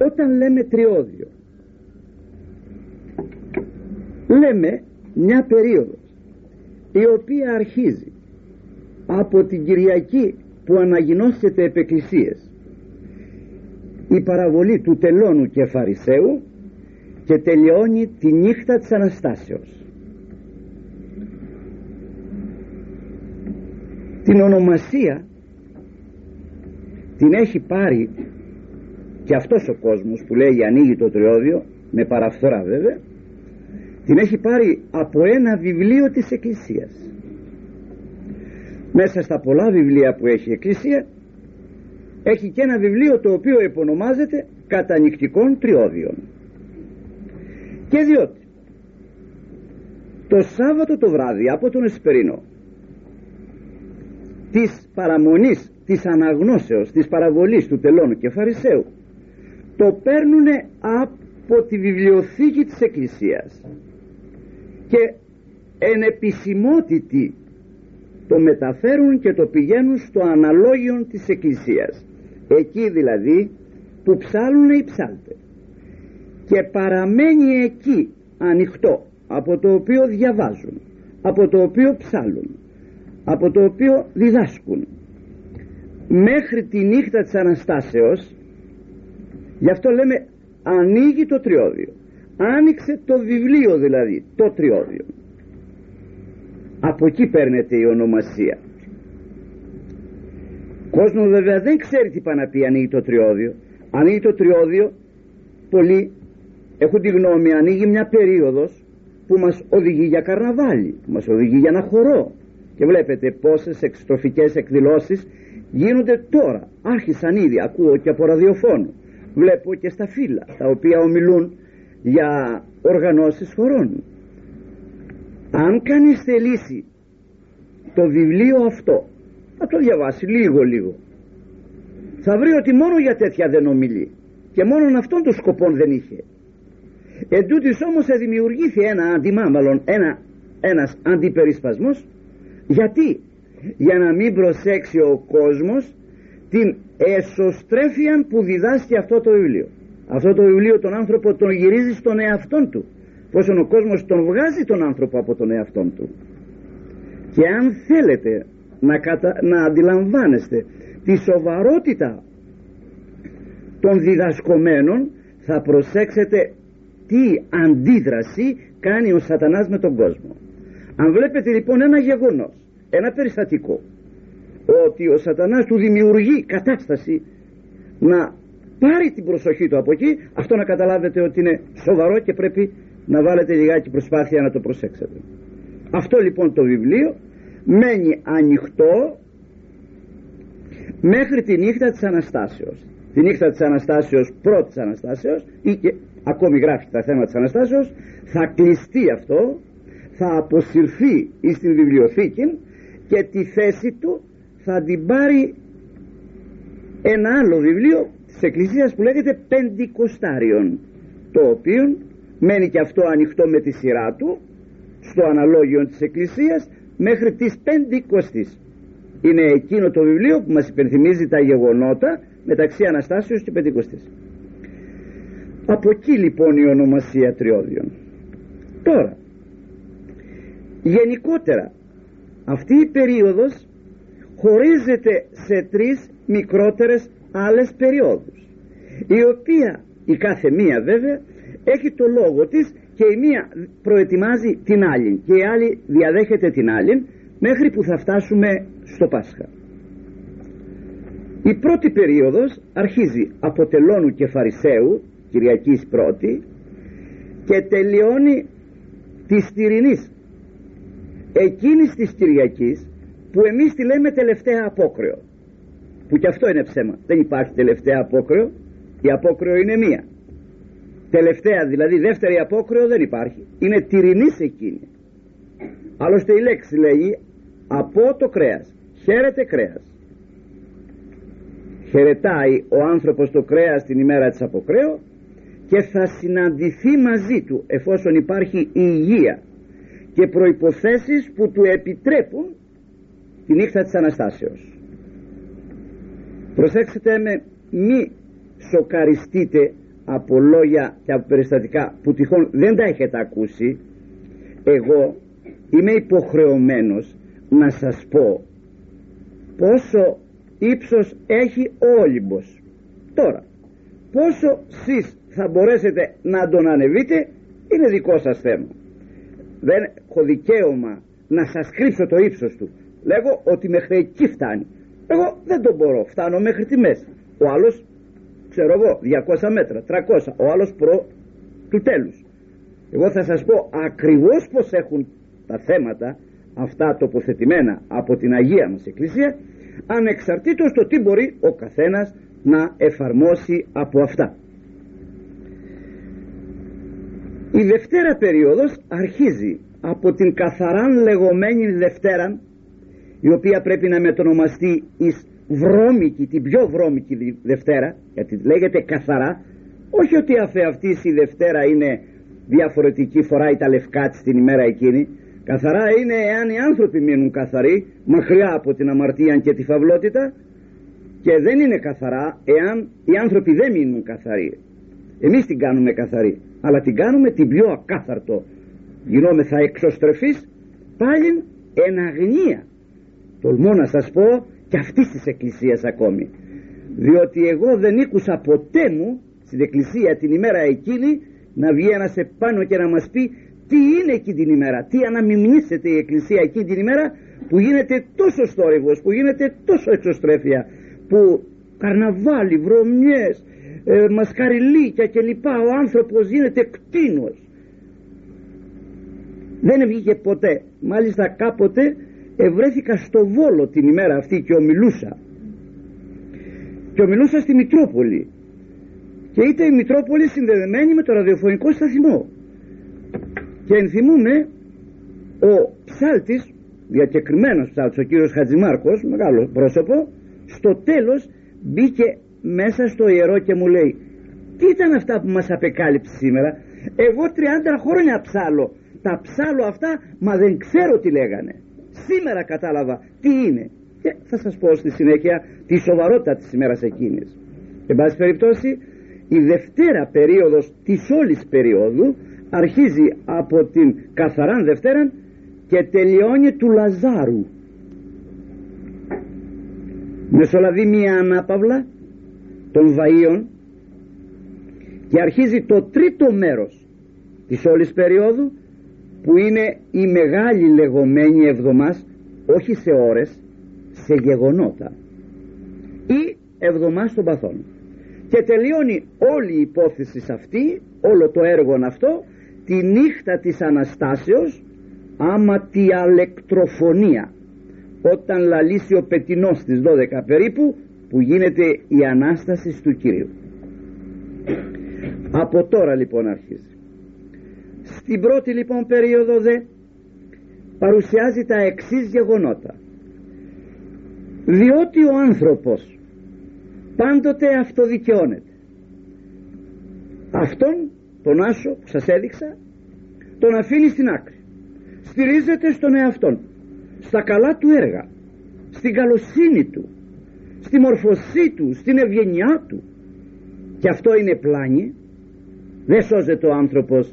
όταν λέμε τριώδιο. Λέμε μια περίοδος η οποία αρχίζει από την Κυριακή που αναγινώσεται επ' εκκλησίες η παραβολή του τελώνου και φαρισαίου και τελειώνει τη νύχτα της Αναστάσεως. Την ονομασία την έχει πάρει και αυτός ο κόσμος που λέει ανοίγει το τριώδιο με παραφθορά βέβαια την έχει πάρει από ένα βιβλίο της Εκκλησίας. Μέσα στα πολλά βιβλία που έχει η Εκκλησία έχει και ένα βιβλίο το οποίο επωνομάζεται κατανυκτικών τριώδιων και διότι το Σάββατο το βράδυ από τον Εσπερινό της παραμονής της αναγνώσεως της παραβολής του τελώνου και φαρισαίου το παίρνουν από τη βιβλιοθήκη της Εκκλησίας. Και εν επισημότητη το μεταφέρουν και το πηγαίνουν στο αναλόγιο της Εκκλησίας. Εκεί δηλαδή που ψάλουν οι ψάλτες. Και παραμένει εκεί ανοιχτό από το οποίο διαβάζουν από το οποίο ψάλουν από το οποίο διδάσκουν. Μέχρι τη νύχτα της Αναστάσεως γι' αυτό λέμε ανοίγει το τριώδιο. Άνοιξε το βιβλίο δηλαδή το τριώδιο. Από εκεί παίρνεται η ονομασία. Κόσμος βέβαια δεν ξέρει τι πάει να πει ανοίγει το τριώδιο. Ανοίγει το τριώδιο πολλοί έχουν τη γνώμη ανοίγει μια περίοδος που μας οδηγεί για καρναβάλι που μας οδηγεί για ένα χορό. Και βλέπετε πόσες εξτροφικές εκδηλώσεις γίνονται τώρα. Άρχισαν ήδη ακούω και από ραδιοφώνου βλέπω και στα φύλλα τα οποία ομιλούν για οργανώσεις χωρών. Αν κανείς θελήσει το βιβλίο αυτό θα το διαβάσει λίγο λίγο. Θα βρει ότι μόνο για τέτοια δεν ομιλεί και μόνο αυτόν τον σκοπό δεν είχε. Εν τούτης όμως δημιουργήθη ένα αντιμάμαλον ένα, ένας αντιπερισπασμός. Γιατί; Για να μην προσέξει ο κόσμος την εσωστρέφεια που διδάσκει αυτό το βιβλίο. Αυτό το βιβλίο τον άνθρωπο τον γυρίζει στον εαυτόν του. Πως ο κόσμος τον βγάζει τον άνθρωπο από τον εαυτόν του. Και αν θέλετε να, κατα... να αντιλαμβάνεστε τη σοβαρότητα των διδασκομένων θα προσέξετε τι αντίδραση κάνει ο σατανάς με τον κόσμο. Αν βλέπετε λοιπόν ένα γεγονός ένα περιστατικό ότι ο σατανάς του δημιουργεί κατάσταση να πάρει την προσοχή του από εκεί. Αυτό να καταλάβετε ότι είναι σοβαρό και πρέπει να βάλετε λιγάκι προσπάθεια να το προσέξετε. Αυτό λοιπόν το βιβλίο μένει ανοιχτό μέχρι τη νύχτα της Αναστάσεως. Τη νύχτα της Αναστάσεως πρώτης Αναστάσεως ή και ακόμη γράφει τα θέματα της Αναστάσεως θα κλειστεί αυτό θα αποσυρθεί στην βιβλιοθήκη και τη θέση του θα την πάρει ένα άλλο βιβλίο της Εκκλησίας που λέγεται Πεντηκοστάριον το οποίο μένει και αυτό ανοιχτό με τη σειρά του στο αναλόγιο της Εκκλησίας μέχρι τις Πεντηκοστής. Είναι εκείνο το βιβλίο που μας υπενθυμίζει τα γεγονότα μεταξύ Αναστάσεως και Πεντηκοστής. Από εκεί λοιπόν η ονομασία τριώδιων. Τώρα γενικότερα αυτή η περίοδος χωρίζεται σε τρεις μικρότερες άλλες περιόδους η οποία η κάθε μία βέβαια έχει το λόγο της και η μία προετοιμάζει την άλλη και η άλλη διαδέχεται την άλλη μέχρι που θα φτάσουμε στο Πάσχα. Η πρώτη περίοδος αρχίζει από τελώνου και φαρισαίου Κυριακής πρώτη και τελειώνει της Τυρινής. Εκείνης της Κυριακής που εμείς τη λέμε τελευταία απόκρεο. Που και αυτό είναι ψέμα. Δεν υπάρχει τελευταία απόκρεο. Η απόκρεο είναι μία. Τελευταία δηλαδή δεύτερη απόκρεο δεν υπάρχει. Είναι τυρινής εκείνη. Άλλωστε η λέξη λέγει από το κρέας χαίρεται κρέας. Χαιρετάει ο άνθρωπος το κρέας την ημέρα της αποκρέου και θα συναντηθεί μαζί του εφόσον υπάρχει η υγεία και προϋποθέσεις που του επιτρέπουν τη νύχτα της Αναστάσεως. Προσέξτε με μη σοκαριστείτε από λόγια και από περιστατικά που τυχόν δεν τα έχετε ακούσει. Εγώ είμαι υποχρεωμένος να σας πω πόσο ύψος έχει ο Όλυμπος. Τώρα πόσο σεις θα μπορέσετε να τον ανεβείτε είναι δικό σας θέμα. Δεν έχω δικαίωμα να σας κρύψω το ύψος του λέγω ότι μέχρι εκεί φτάνει. Εγώ δεν τον μπορώ. Φτάνω μέχρι τη μέση. Ο άλλος ξέρω εγώ 200 μέτρα 300 ο άλλος προ του τέλους. Εγώ θα σας πω ακριβώς πως έχουν τα θέματα αυτά τοποθετημένα από την Αγία μας Εκκλησία ανεξαρτήτως το τι μπορεί ο καθένας να εφαρμόσει από αυτά. Η Δευτέρα περίοδος αρχίζει από την καθαράν λεγόμενη Δευτέρα η οποία πρέπει να μετονομαστεί εις βρώμικη, την πιο βρώμικη Δευτέρα γιατί λέγεται καθαρά όχι ότι αφεαυτής η Δευτέρα είναι διαφορετική φοράει τα λευκά της την ημέρα εκείνη. Καθαρά είναι εάν οι άνθρωποι μείνουν καθαροί μακριά από την αμαρτία και τη φαυλότητα. Και δεν είναι καθαρά εάν οι άνθρωποι δεν μείνουν καθαροί. Εμείς την κάνουμε καθαρή αλλά την κάνουμε την πιο ακάθαρτο. Γινόμεθα εξωστρεφείς πάλι εν αγνία τολμώ να σας πω και αυτή της εκκλησίας ακόμη. Διότι εγώ δεν ήκουσα ποτέ μου στην εκκλησία την ημέρα εκείνη να βγει ένας επάνω και να μας πει τι είναι εκείνη την ημέρα τι αναμιμνήσεται η εκκλησία εκείνη την ημέρα που γίνεται τόσο στόρυβος που γίνεται τόσο εξωστρέφεια που καρναβάλι, βρωμιές ε, μασκαριλίκια και λοιπά ο άνθρωπος γίνεται κτίνος. Δεν βγήκε ποτέ. Μάλιστα κάποτε ευρέθηκα στο Βόλο την ημέρα αυτή και ομιλούσα. Και ομιλούσα στη Μητρόπολη. Και ήταν η Μητρόπολη συνδεδεμένη με το ραδιοφωνικό σταθμό. Και ενθυμούμε ο ψάλτης διακεκριμένος ψάλτης ο κύριος Χατζημάρκος μεγάλο πρόσωπο στο τέλος μπήκε μέσα στο ιερό και μου λέει τι ήταν αυτά που μας απεκάλυψε σήμερα; Εγώ 30 χρόνια ψάλω. Τα ψάλω αυτά μα δεν ξέρω τι λέγανε σήμερα κατάλαβα τι είναι. Και θα σας πω στη συνέχεια τη σοβαρότητα της ημέρας εκείνης. Εν πάση περιπτώσει η δευτέρα περίοδος της όλης περίοδου αρχίζει από την καθαράν Δευτέρα και τελειώνει του Λαζάρου. Μεσολαβεί μια ανάπαυλα των βαΐων και αρχίζει το τρίτο μέρος της όλης περίοδου που είναι η μεγάλη λεγόμενη εβδομάς όχι σε ώρες σε γεγονότα. Ή εβδομάς των παθών και τελειώνει όλη η υπόθεση αυτή όλο το έργο αυτό τη νύχτα της Αναστάσεως άμα τη αλεκτροφωνία. Όταν λαλήσει ο πετινός στις 12 περίπου που γίνεται η Ανάσταση του Κυρίου. Από τώρα λοιπόν αρχίζει στην πρώτη λοιπόν περίοδο δε παρουσιάζει τα εξής γεγονότα. Διότι ο άνθρωπος πάντοτε αυτοδικαιώνεται. Αυτόν τον άσο που σας έδειξα τον αφήνει στην άκρη. Στηρίζεται στον εαυτόν στα καλά του έργα στην καλοσύνη του στη μορφωσή του στην ευγενιά του. Και αυτό είναι πλάνη. Δεν σώζεται ο άνθρωπος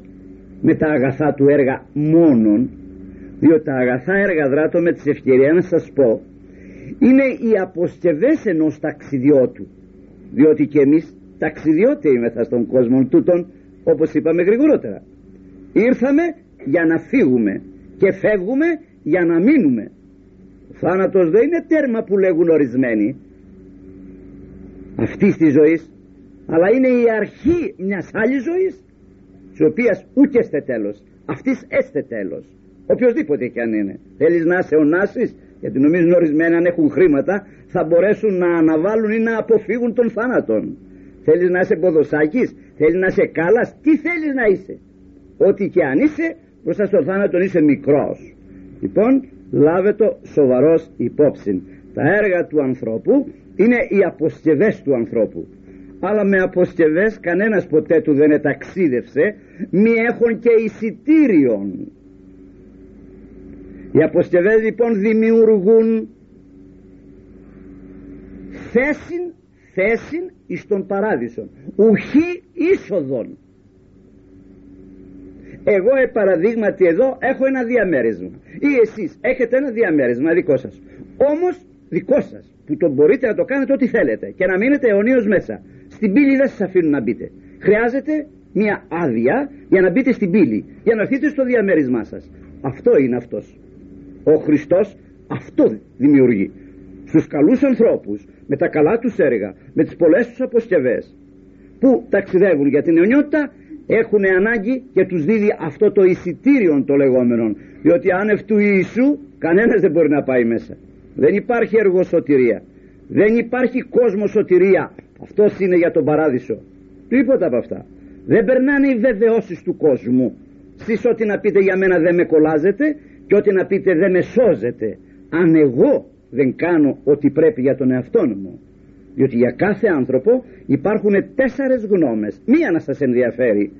με τα αγαθά του έργα μόνον διότι τα αγαθά έργα δράτω με τις ευκαιρία να σας πω είναι οι αποσκευές ενός ταξιδιώτου. Διότι και εμείς ταξιδιώτε είμαστε στον κόσμο τούτον όπως είπαμε γρηγορότερα. Ήρθαμε για να φύγουμε και φεύγουμε για να μείνουμε. Ο θάνατος δεν είναι τέρμα που λέγουν ορισμένοι αυτής της ζωής αλλά είναι η αρχή μιας άλλης ζωής της οποίας ούτε έστε τέλος αυτής έστε τέλος οποιοδήποτε και αν είναι. Θέλεις να είσαι ο Νάσης γιατί νομίζουν ορισμένοι αν έχουν χρήματα θα μπορέσουν να αναβάλουν ή να αποφύγουν τον θάνατον. Θέλεις να είσαι ποδοσάκης θέλεις να είσαι κάλας τι θέλεις να είσαι. Ό,τι και αν είσαι μπροστά στο θάνατον είσαι μικρός. Λοιπόν λάβε το σοβαρός υπόψη. Τα έργα του ανθρώπου είναι οι αποσκευές του ανθρώπου αλλά με αποσκευές κανένας ποτέ του δεν εταξίδευσε μη έχουν και εισιτήριον. Οι αποσκευές λοιπόν δημιουργούν θέσιν θέσιν εις τον παράδεισο ουχή είσοδον. Εγώ ε, παραδείγματι εδώ έχω ένα διαμέρισμα. Ή εσείς έχετε ένα διαμέρισμα δικό σας. Όμως δικό σας που το μπορείτε να το κάνετε ό,τι θέλετε και να μείνετε αιωνίως μέσα στην πύλη δεν σας αφήνουν να μπείτε. Χρειάζεται μια άδεια για να μπείτε στην πύλη για να έρθετε στο διαμέρισμά σας. Αυτό είναι αυτός. Ο Χριστός αυτό δημιουργεί. Στους καλούς ανθρώπους με τα καλά τους έργα με τις πολλές τους αποσκευές που ταξιδεύουν για την αιωνιότητα έχουν ανάγκη και τους δίδει αυτό το εισιτήριο το λεγόμενο διότι άνευ του Ιησού κανένας δεν μπορεί να πάει μέσα. Δεν υπάρχει εργοσωτηρία. Δεν υπάρχει κόσμος σωτηρία αυτός είναι για τον παράδεισο. Τίποτα από αυτά. Δεν περνάνε οι βεβαιώσεις του κόσμου στις ό,τι να πείτε για μένα δεν με κολλάζετε και ό,τι να πείτε δεν με σώζετε αν εγώ δεν κάνω ό,τι πρέπει για τον εαυτό μου. Διότι για κάθε άνθρωπο υπάρχουν τέσσερες γνώμες. Μία να σας ενδιαφέρει.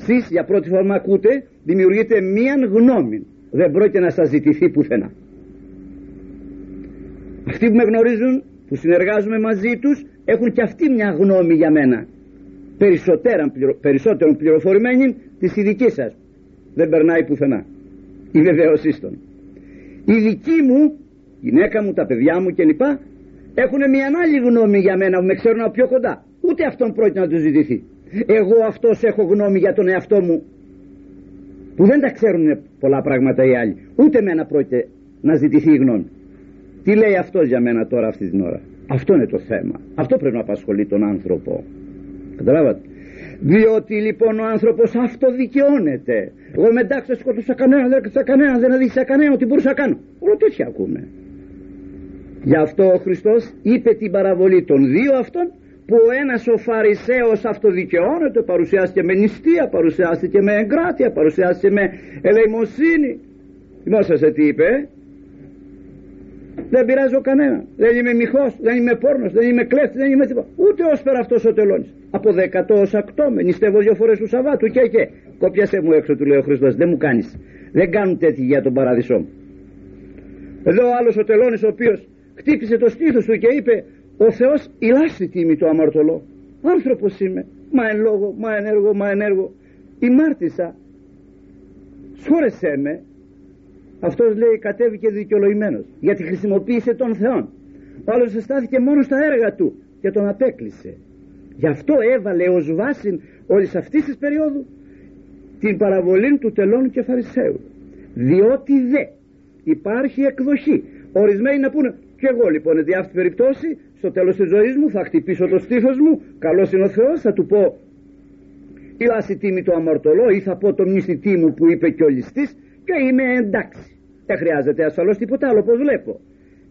Εσείς για πρώτη φορά ακούτε δημιουργείτε μία γνώμη δεν πρόκειται να σας ζητηθεί πουθενά. Αυτοί που με γνωρίζουν που συνεργάζομαι μαζί τους έχουν και αυτοί μια γνώμη για μένα. Περισσότερο πληροφορημένη της ειδικής σας. Δεν περνάει πουθενά. Η βεβαίωσής των. Η δική μου η γυναίκα μου, τα παιδιά μου κλπ έχουν μια άλλη γνώμη για μένα που με ξέρουν από πιο κοντά. Ούτε αυτόν πρόκειται να του ζητηθεί. Εγώ αυτός έχω γνώμη για τον εαυτό μου που δεν τα ξέρουν πολλά πράγματα οι άλλοι. Ούτε μένα πρόκειται να ζητηθεί η γνώμη. Τι λέει αυτός για μένα τώρα αυτή την ώρα; Αυτό είναι το θέμα. Αυτό πρέπει να απασχολεί τον άνθρωπο. Καταλάβατε; Διότι λοιπόν ο άνθρωπος αυτοδικαιώνεται. Εγώ με εντάξει δεν σκότωσα κανένα δεν έκανα κανένα δεν αδείξα κανένα ότι μπορούσα να κάνω. Όλο τέτοια ακούμε. Γι' αυτό ο Χριστός είπε την παραβολή των δύο αυτών που ο ένας ο Φαρισαίος αυτοδικαιώνεται παρουσιάστηκε με νηστεία παρουσιάστηκε με εγκράτεια παρουσιάστηκε με ελεημοσύνη. Θυμόσαστε τι είπε; Δεν πειράζω κανένας. Δεν είμαι μυχός, δεν είμαι πόρνος δεν είμαι κλέφτης, δεν είμαι τίποτα. Ούτε ως πέρα αυτός ο τελώνης από δεκατό ως ακτό με νηστεύω δύο φορές του Σαββάτου. Και και κοπιάσε μου έξω του λέει ο Χριστός δεν μου κάνεις. Δεν κάνουν τέτοιοι για τον παράδεισό μου. Εδώ ο άλλος ο τελώνης ο οποίος χτύπησε το στήθος του και είπε ο Θεός ηλάστη τίμη το αμαρτωλό. Άνθρωπος είμαι. Μα εν λόγω, μα εν έργο, μα εν έργο. Η μάρτισα σώρεσέ με αυτός λέει κατέβηκε δικαιολογημένος γιατί χρησιμοποίησε τον Θεό ο άλλος στάθηκε μόνο στα έργα του και τον απέκλεισε. Γι' αυτό έβαλε ως βάση όλης αυτής της περίοδου την παραβολή του τελώνου και φαρισαίου διότι δε υπάρχει εκδοχή. Ορισμένοι να πούνε και εγώ λοιπόν σε αυτή περιπτώσει στο τέλος της ζωής μου θα χτυπήσω το στήθος μου καλός είναι ο Θεός θα του πω η λάση τίμη του αμαρτωλό ή θα πω το μνηστητή μου που είπε και ο ληστής και είμαι εντάξει. Δεν χρειάζεται ασφαλώς τίποτα άλλο όπως βλέπω.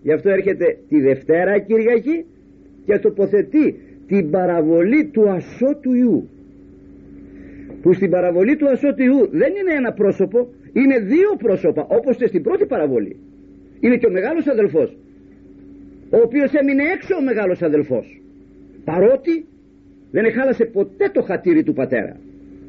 Γι' αυτό έρχεται τη Δευτέρα Κυριακή και τοποθετεί την παραβολή του ασώτου Ιού. Που στην παραβολή του ασώτου Ιού δεν είναι ένα πρόσωπο είναι δύο πρόσωπα όπως και στην πρώτη παραβολή. Είναι και ο μεγάλος αδελφός ο οποίος έμεινε έξω ο μεγάλος αδελφός. Παρότι δεν εχάλασε ποτέ το χατήρι του πατέρα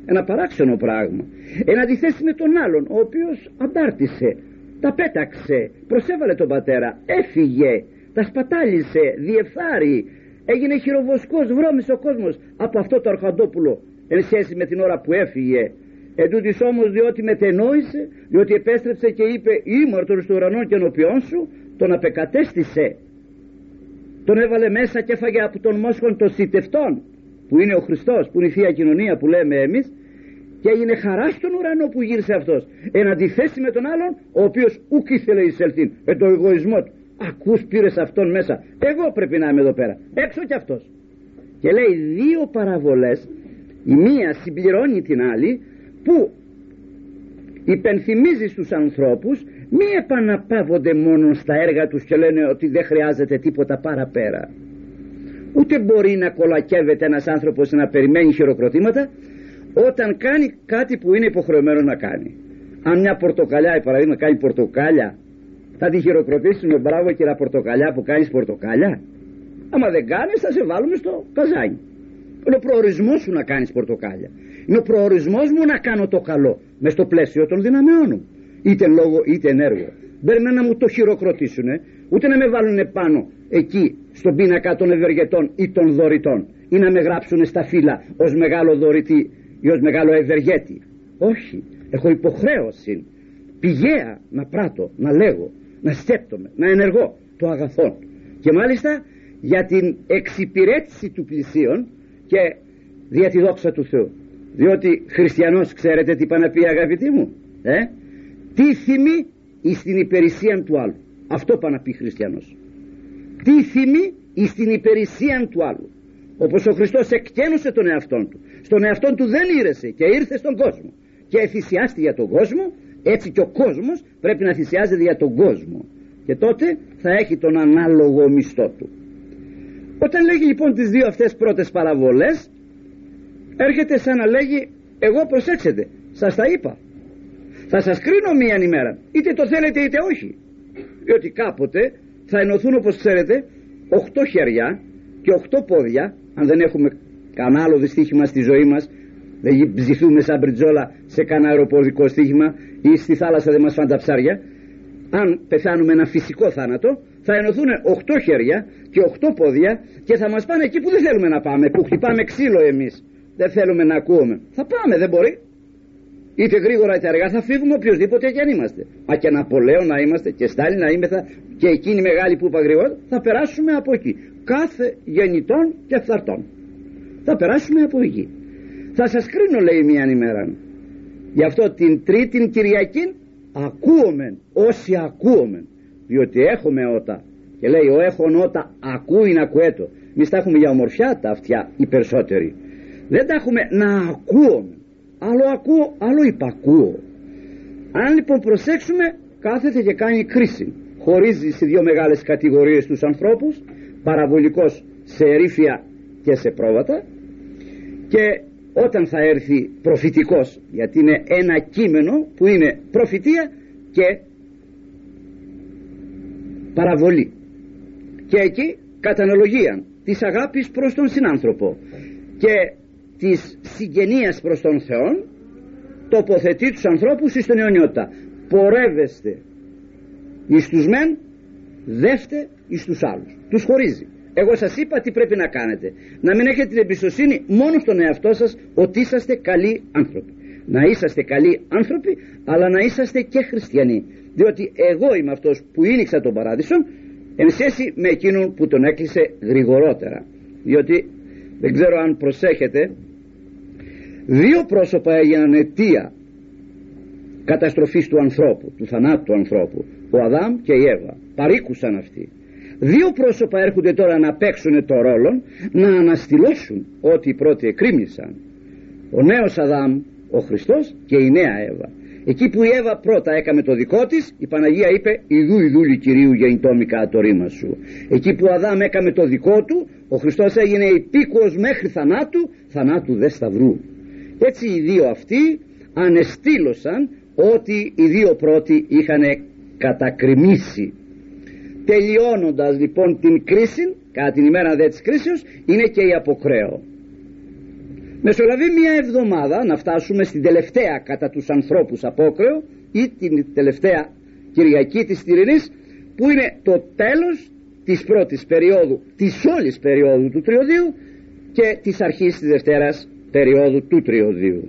ένα παράξενο πράγμα. Εν αντιθέσει με τον άλλον ο οποίος αντάρτησε τα πέταξε προσέβαλε τον πατέρα έφυγε τα σπατάλησε διεφθάρει έγινε χειροβοσκός βρώμησε ο κόσμος από αυτό το αρχαντόπουλο εν σχέση με την ώρα που έφυγε. Εν τούτης όμως διότι μετενόησε διότι επέστρεψε και είπε ήμαρτον στο ουρανό και ενωπιόν σου τον απεκατέστησε. Τον έβαλε μέσα και έφαγε από τον μόσχον των σιτευτών που είναι ο Χριστός που είναι η Θεία Κοινωνία που λέμε εμείς και έγινε χαρά στον ουρανό που γύρισε αυτός εν αντιθέσει με τον άλλον ο οποίος ούκ ήθελε εισελθήν με το εγωισμό του. Ακούς πήρες αυτόν μέσα. Εγώ πρέπει να είμαι εδώ πέρα. Έξω κι αυτός. Και λέει δύο παραβολές. Η μία συμπληρώνει την άλλη που υπενθυμίζει στους ανθρώπους μη επαναπαύονται μόνο στα έργα τους και λένε ότι δεν χρειάζεται τίποτα παραπέρα ούτε μπορεί να κολακεύεται ένας άνθρωπος να περιμένει χειροκροτήματα όταν κάνει κάτι που είναι υποχρεωμένο να κάνει. Αν μια πορτοκαλιά παραδείγμα κάνει πορτοκάλια θα τη χειροκροτήσουμε μπράβο κύριε πορτοκαλιά που κάνεις πορτοκάλια. Άμα δεν κάνεις θα σε βάλουμε στο καζάνι. Είναι ο προορισμός σου να κάνεις πορτοκάλια. Είναι ο προορισμός μου να κάνω το καλό μες στο πλαίσιο των δυναμεών μου είτε λόγο είτε ενέργο. Δεν να μου το χειροκροτήσουν ούτε να με βάλουν πάνω εκεί στον πίνακα των ευεργετών ή των δωρητών ή να με γράψουν στα φύλλα ως μεγάλο δωρητή ή ως μεγάλο ευεργέτη. Όχι έχω υποχρέωση πηγαία να πράττω, να λέγω να σκέπτομαι, να ενεργώ το αγαθόν. Και μάλιστα για την εξυπηρέτηση του πλησίον και δια τη δόξα του Θεού. Διότι χριστιανός ξέρετε τι πάνε να πει αγαπητοί μου ε; τι θυμεί εις την υπηρεσία του άλλου. Αυτό πάνε να πει χριστιανός τι θυμεί εις την υπηρεσία του άλλου. Όπως ο Χριστός εκτένωσε τον εαυτόν του. Στον εαυτόν του δεν ήρεσε και ήρθε στον κόσμο. Και θυσιάστηκε για τον κόσμο έτσι και ο κόσμος πρέπει να θυσιάζεται για τον κόσμο. Και τότε θα έχει τον ανάλογο μισθό του. Όταν λέγει λοιπόν τις δύο αυτές πρώτες παραβολές έρχεται σαν να λέγει εγώ προσέξετε σας τα είπα. Θα σας κρίνω μία ημέρα. Είτε το θέλετε είτε όχι. Διότι κάποτε θα ενωθούν όπως ξέρετε οχτώ χέρια και οχτώ πόδια. Αν δεν έχουμε κανένα άλλο δυστύχημα στη ζωή μας δεν ψηθούμε σαν μπριτζόλα σε κανένα αεροπορικό στοίχημα ή στη θάλασσα δεν μας φάνε τα ψάρια. Αν πεθάνουμε ένα φυσικό θάνατο θα ενωθούν οχτώ χέρια και οχτώ πόδια και θα μας πάνε εκεί που δεν θέλουμε να πάμε που χτυπάμε ξύλο εμείς. Δεν θέλουμε να ακούμε θα πάμε δεν μπορεί είτε γρήγορα είτε αργά θα φύγουμε οποιοδήποτε και αν είμαστε. Μα και Ναπολέο να είμαστε και Στάλιν να είμεθα και εκείνοι μεγάλοι που είπα γρήγορα θα περάσουμε από εκεί. Κάθε γεννητών και φθαρτών. Θα περάσουμε από εκεί. Θα σας κρίνω λέει μια ημέρα. Γι' αυτό την τρίτη Κυριακή ακούομεν όσοι ακούομεν. Διότι έχουμε ότα. Και λέει ο έχων ότα ακούει να ακουέτο εμείς τα έχουμε για ομορφιά τα αυτιά οι περισσότεροι. Δεν τα έχουμε να ακούω άλλο ακούω άλλο υπακούω. Αν λοιπόν προσέξουμε κάθεται και κάνει κρίση. Χωρίζει σε δύο μεγάλες κατηγορίες τους ανθρώπους παραβολικός σε ερήφια και σε πρόβατα. Και όταν θα έρθει προφητικός γιατί είναι ένα κείμενο που είναι προφητεία και παραβολή. Και εκεί καταναλογία της αγάπης προς τον συνάνθρωπο. Και της συγγενείας προς τον Θεό τοποθετεί τους ανθρώπους εις τον αιωνιότητα. Πορεύεστε εις τους μεν δεύτε εις τους άλλους. Τους χωρίζει. Εγώ σας είπα τι πρέπει να κάνετε. Να μην έχετε την εμπιστοσύνη μόνο στον εαυτό σας ότι είσαστε καλοί άνθρωποι. Να είσαστε καλοί άνθρωποι αλλά να είσαστε και χριστιανοί. Διότι εγώ είμαι αυτός που ίνιξα τον παράδεισο εν σχέση με εκείνον που τον έκλεισε γρηγορότερα. Διότι δεν ξέρω αν προσέχετε δύο πρόσωπα έγιναν αιτία καταστροφής του ανθρώπου του θανάτου του ανθρώπου ο Αδάμ και η Εύα. Παρήκουσαν αυτοί. Δύο πρόσωπα έρχονται τώρα να παίξουν το ρόλο να αναστηλώσουν ό,τι οι πρώτοι εκρίμνησαν ο νέος Αδάμ ο Χριστός και η νέα Εύα εκεί που η Εύα πρώτα έκαμε το δικό της η Παναγία είπε ιδού ιδούλη Κυρίου γεννητόμικα το ρήμα σου εκεί που ο Αδάμ έκαμε το δικό του ο Χριστός έγινε υπήκοος μέχρι θανάτου θανάτου δε σταυρού. Έτσι οι δύο αυτοί ανεστήλωσαν ότι οι δύο πρώτοι είχαν κατακριμήσει. Τελειώνοντας λοιπόν την κρίση κατά την ημέρα δε της κρίσεως είναι και η αποκρέω μεσολαβεί μια εβδομάδα να φτάσουμε στην τελευταία κατά τους ανθρώπους απόκρεο ή την τελευταία Κυριακή της Τυρινής που είναι το τέλος της πρώτης περίοδου της όλης περίοδου του τριωδίου και της αρχής της Δευτέρας περίοδου του τριωδίου.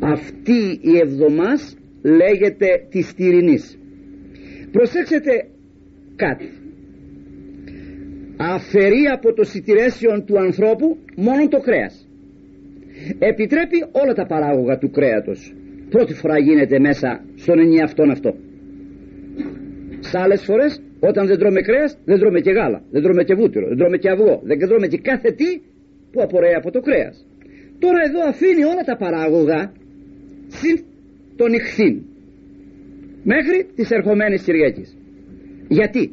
Αυτή η εβδομάς λέγεται της Τυρινής. Προσέξτε κάτι. Αφαιρεί από το σιτηρέσιο του ανθρώπου μόνο το κρέας επιτρέπει όλα τα παράγωγα του κρέατος. Πρώτη φορά γίνεται μέσα στον ενιαυτόν αυτό. Σε άλλες φορές όταν δεν τρώμε κρέας δεν τρώμε και γάλα δεν τρώμε και βούτυρο, δεν τρώμε και αυγό δεν τρώμε και κάθε τι που απορρέει από το κρέας. Τώρα εδώ αφήνει όλα τα παράγωγα συν τον ηχθήν μέχρι τις ερχομένες Κυριακής. Γιατί;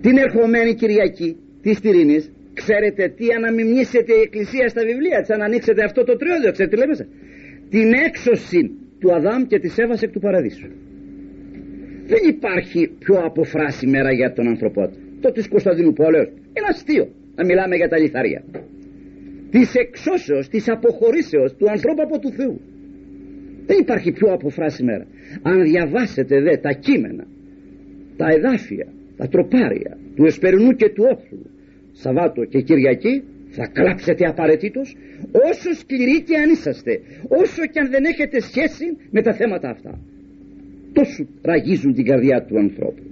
Την ερχομένη Κυριακή της Τυρίνης ξέρετε τι αναμιμνήσεται η Εκκλησία στα βιβλία της αν ανοίξετε αυτό το τριώδιο ξέρετε τι λέει μέσα την έξωση του Αδάμ και της Εύας εκ του Παραδείσου δεν υπάρχει πιο αποφράση μέρα για τον ανθρωπότητα το της Κωνσταντίνου Πόλεως είναι αστείο να μιλάμε για τα λιθάρια. Της εξώσεως, της αποχωρήσεως του ανθρώπου από του Θεού. Δεν υπάρχει πιο αποφράση μέρα. Αν διαβάσετε δε τα κείμενα τα εδάφια, τα τροπάρια του Εσπερινού και του Όφλου Σαββάτο και Κυριακή θα κλάψετε απαραίτητος όσο σκληροί και αν είσαστε όσο και αν δεν έχετε σχέση με τα θέματα αυτά. Τόσο ραγίζουν την καρδιά του ανθρώπου.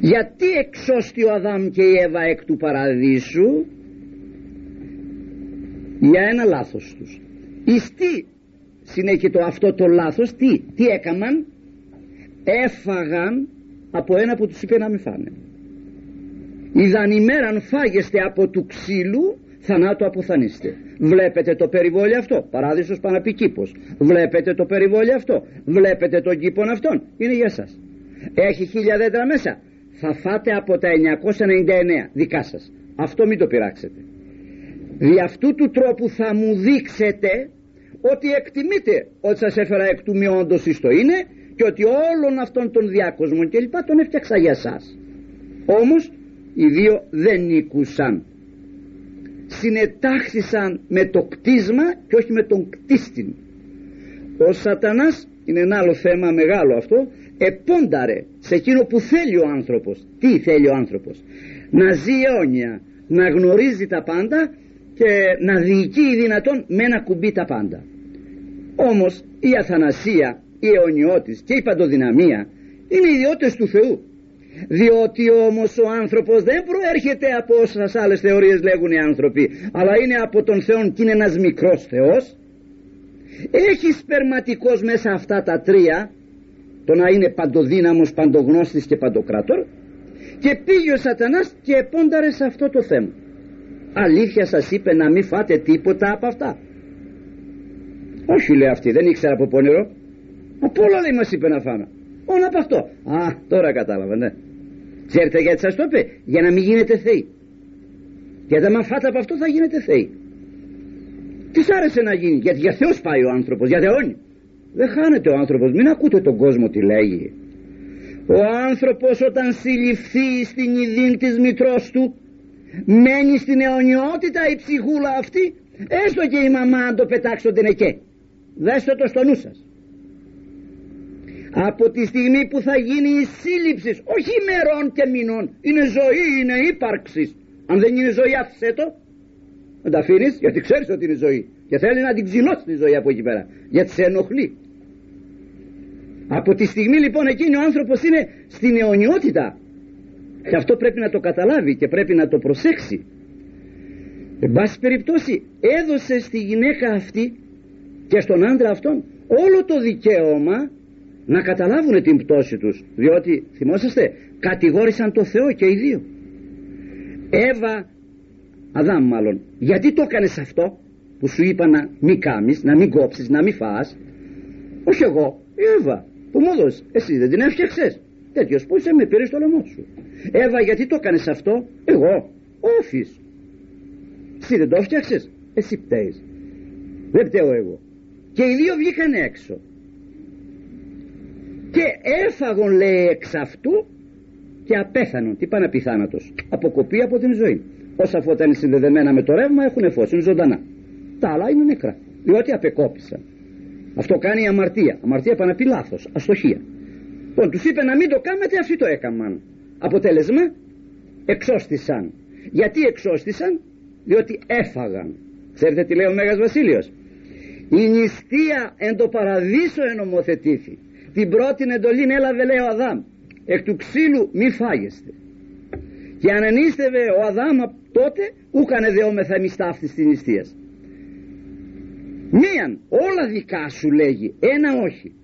Γιατί εξώστη ο Αδάμ και η Εύα εκ του παραδείσου; Για ένα λάθος τους. Εις τι συνέχεται αυτό το λάθος τι, τι έκαναν έφαγαν από ένα που τους είπε να μην φάνε Ιδαν ημέραν φάγεστε από του ξύλου θανάτου αποθανείστε. Βλέπετε το περιβόλι αυτό, παράδεισος Παναπικήπος. Βλέπετε το περιβόλι αυτό, βλέπετε τον κήπον αυτόν. Είναι για σας. Έχει χίλια δέντρα μέσα. Θα φάτε από τα 999 δικά σας. Αυτό μην το πειράξετε. Δι' αυτού του τρόπου θα μου δείξετε ότι εκτιμείτε ότι σας έφερα εκ του μειόντος το είναι και ότι όλων αυτών των διάκοσμων και λοιπά τον έφτιαξα για σας. Όμως οι δύο δεν νικούσαν συνετάχθησαν με το κτίσμα και όχι με τον κτίστην ο σατανάς είναι ένα άλλο θέμα μεγάλο αυτό επόνταρε σε εκείνο που θέλει ο άνθρωπος. Τι θέλει ο άνθρωπος; Να ζει αιώνια να γνωρίζει τα πάντα και να διοικεί δυνατόν με ένα κουμπί τα πάντα. Όμως η αθανασία η αιωνιώτης και η παντοδυναμία είναι ιδιότητες του Θεού διότι όμως ο άνθρωπος δεν προέρχεται από όσες άλλες θεωρίες λέγουν οι άνθρωποι αλλά είναι από τον Θεό και είναι ένας μικρός Θεός. Έχει σπερματικός μέσα αυτά τα τρία το να είναι παντοδύναμος, παντογνώστης και παντοκράτορ. Και πήγε ο σατανάς και επόνταρε σε αυτό το θέμα. Αλήθεια σας είπε να μην φάτε τίποτα από αυτά. Όχι λέει αυτή δεν ήξερα από πόνερο από όλα δεν μας είπε να φάμε Μόνο από αυτό. Α, τώρα κατάλαβα, ναι. Ξέρετε γιατί σας το είπε; Για να μην γίνετε θεοί. Γιατί αν φάτε από αυτό θα γίνετε θεοί. Τι άρεσε να γίνει. Γιατί για Θεός πάει ο άνθρωπος. Για Θεόν. Δεν χάνεται ο άνθρωπος. Μην ακούτε τον κόσμο τι λέγει. Ο άνθρωπος όταν συλληφθεί στην ιδίν της μητρός του μένει στην αιωνιότητα η ψυχούλα αυτή έστω και η μαμά αν το πετάξω την εκεί. Δέστε το στο νου σας από τη στιγμή που θα γίνει η σύλληψης όχι ημερών και μηνών είναι ζωή, είναι ύπαρξης. Αν δεν είναι ζωή άφησέ το. Δεν τα αφήνεις γιατί ξέρεις ότι είναι ζωή. Και θέλει να την ξυνώσει τη ζωή από εκεί πέρα γιατί σε ενοχλεί. Από τη στιγμή λοιπόν εκείνη ο άνθρωπος είναι στην αιωνιότητα. Και αυτό πρέπει να το καταλάβει και πρέπει να το προσέξει. Εν πάση περιπτώσει έδωσε στη γυναίκα αυτή και στον άντρα αυτόν όλο το δικαίωμα να καταλάβουν την πτώση τους διότι θυμόσαστε κατηγόρησαν το Θεό και οι δύο. Εύα Αδάμ μάλλον γιατί το έκανες αυτό που σου είπα να μην κάμεις να μην κόψεις να μην φας; Όχι εγώ Εύα που μου έδωσες. Εσύ δεν την έφτιαξες. Τέτοιος που είσαι με πήρες στο λαιμό σου. Εύα γιατί το έκανες αυτό; Εγώ όφης. Εσύ δεν το έφτιαξες. Εσύ πταίεις δεν πταίω εγώ. Και οι δύο βγήκαν έξω και έφαγον λέει εξ αυτού και απέθανον τι πάνε πιθάνατος αποκοπεί από την ζωή. Όσα φώτα είναι συνδεδεμένα με το ρεύμα έχουν φως είναι ζωντανά. Τα άλλα είναι νεκρά διότι απεκόπησαν. Αυτό κάνει η αμαρτία. Αμαρτία πάνε να πει λάθος αστοχία. Λοιπόν τους είπε να μην το κάνετε αυτοί το έκαναν αποτέλεσμα εξώστησαν. Γιατί εξώστησαν; Διότι έφαγαν. Ξέρετε τι λέει ο Μέγας Βασίλειος; Η νηστεία εν το παραδείσο ενομοθετήθη την πρώτη εντολή έλαβε λέει ο Αδάμ. Εκ του ξύλου μη φάγεστε. Και αν ενίστευε ο Αδάμ τότε ούκανε δεόμεθα εμείς ταύτης της νηστείας. Μίαν όλα δικά σου λέγει. Ένα όχι.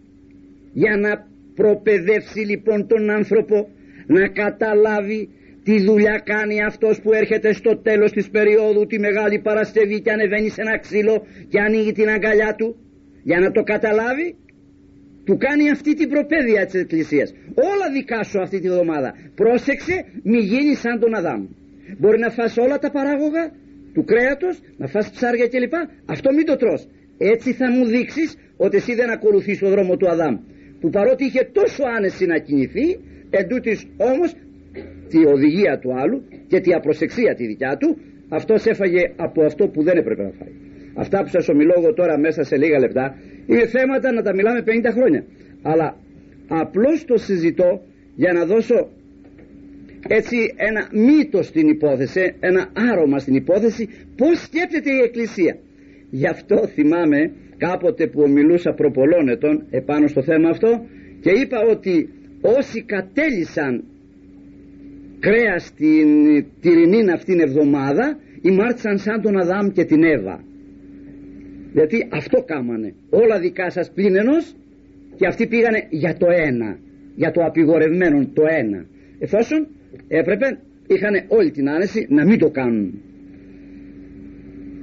Για να προπαιδεύσει λοιπόν τον άνθρωπο να καταλάβει τι δουλειά κάνει αυτός που έρχεται στο τέλος της περίοδου τη Μεγάλη Παρασκευή και ανεβαίνει σε ένα ξύλο και ανοίγει την αγκαλιά του. Για να το καταλάβει του κάνει αυτή την προπαίδεια της Εκκλησίας. Όλα δικά σου αυτή τη βδομάδα πρόσεξε μη γίνεις σαν τον Αδάμ. Μπορεί να φας όλα τα παράγωγα του κρέατος να φας ψάρια κλπ. Αυτό μην το τρως. Έτσι θα μου δείξεις ότι εσύ δεν ακολουθείς το δρόμο του Αδάμ. Που παρότι είχε τόσο άνεση να κινηθεί εντούτοις όμως τη οδηγία του άλλου και τη απροσεξία τη δικιά του αυτός έφαγε από αυτό που δεν έπρεπε να φάει. Αυτά που σας ομιλώ εγώ τώρα μέσα σε λίγα λεπτά είναι θέματα να τα μιλάμε 50 χρόνια. Αλλά απλώς το συζητώ για να δώσω έτσι ένα μύτος στην υπόθεση ένα άρωμα στην υπόθεση πως σκέφτεται η Εκκλησία. Γι' αυτό θυμάμαι κάποτε που ομιλούσα προπολών ετών επάνω στο θέμα αυτό και είπα ότι όσοι κατέλησαν κρέας την τυρινή αυτήν εβδομάδα ημάρτησαν σαν τον Αδάμ και την Εύα γιατί αυτό κάμανε. Όλα δικά σας πλην ενός και αυτοί πήγανε για το ένα για το απειγορευμένο το ένα. Εφόσον έπρεπε είχαν όλη την άνεση να μην το κάνουν.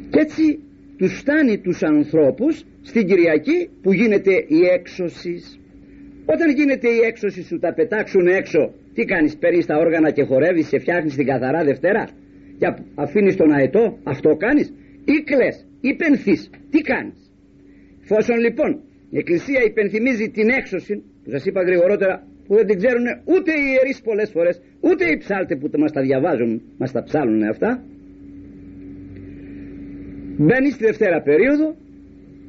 Και έτσι τους φτάνει τους ανθρώπους στην Κυριακή που γίνεται η έξωση. Όταν γίνεται η έξωση σου τα πετάξουν έξω. Τι κάνεις παίρνεις τα όργανα και χορεύεις και φτιάχνεις την καθαρά Δευτέρα και αφήνεις τον αετό αυτό κάνεις. Ή κλαις ή πενθείς τι κάνεις; Φόσον λοιπόν η Εκκλησία υπενθυμίζει την έξωση που σας είπα γρηγορότερα που δεν την ξέρουν ούτε οι ιερείς πολλές φορές ούτε οι ψάλτες που μας τα διαβάζουν μας τα ψάλουν αυτά μπαίνει στη Δευτέρα περίοδο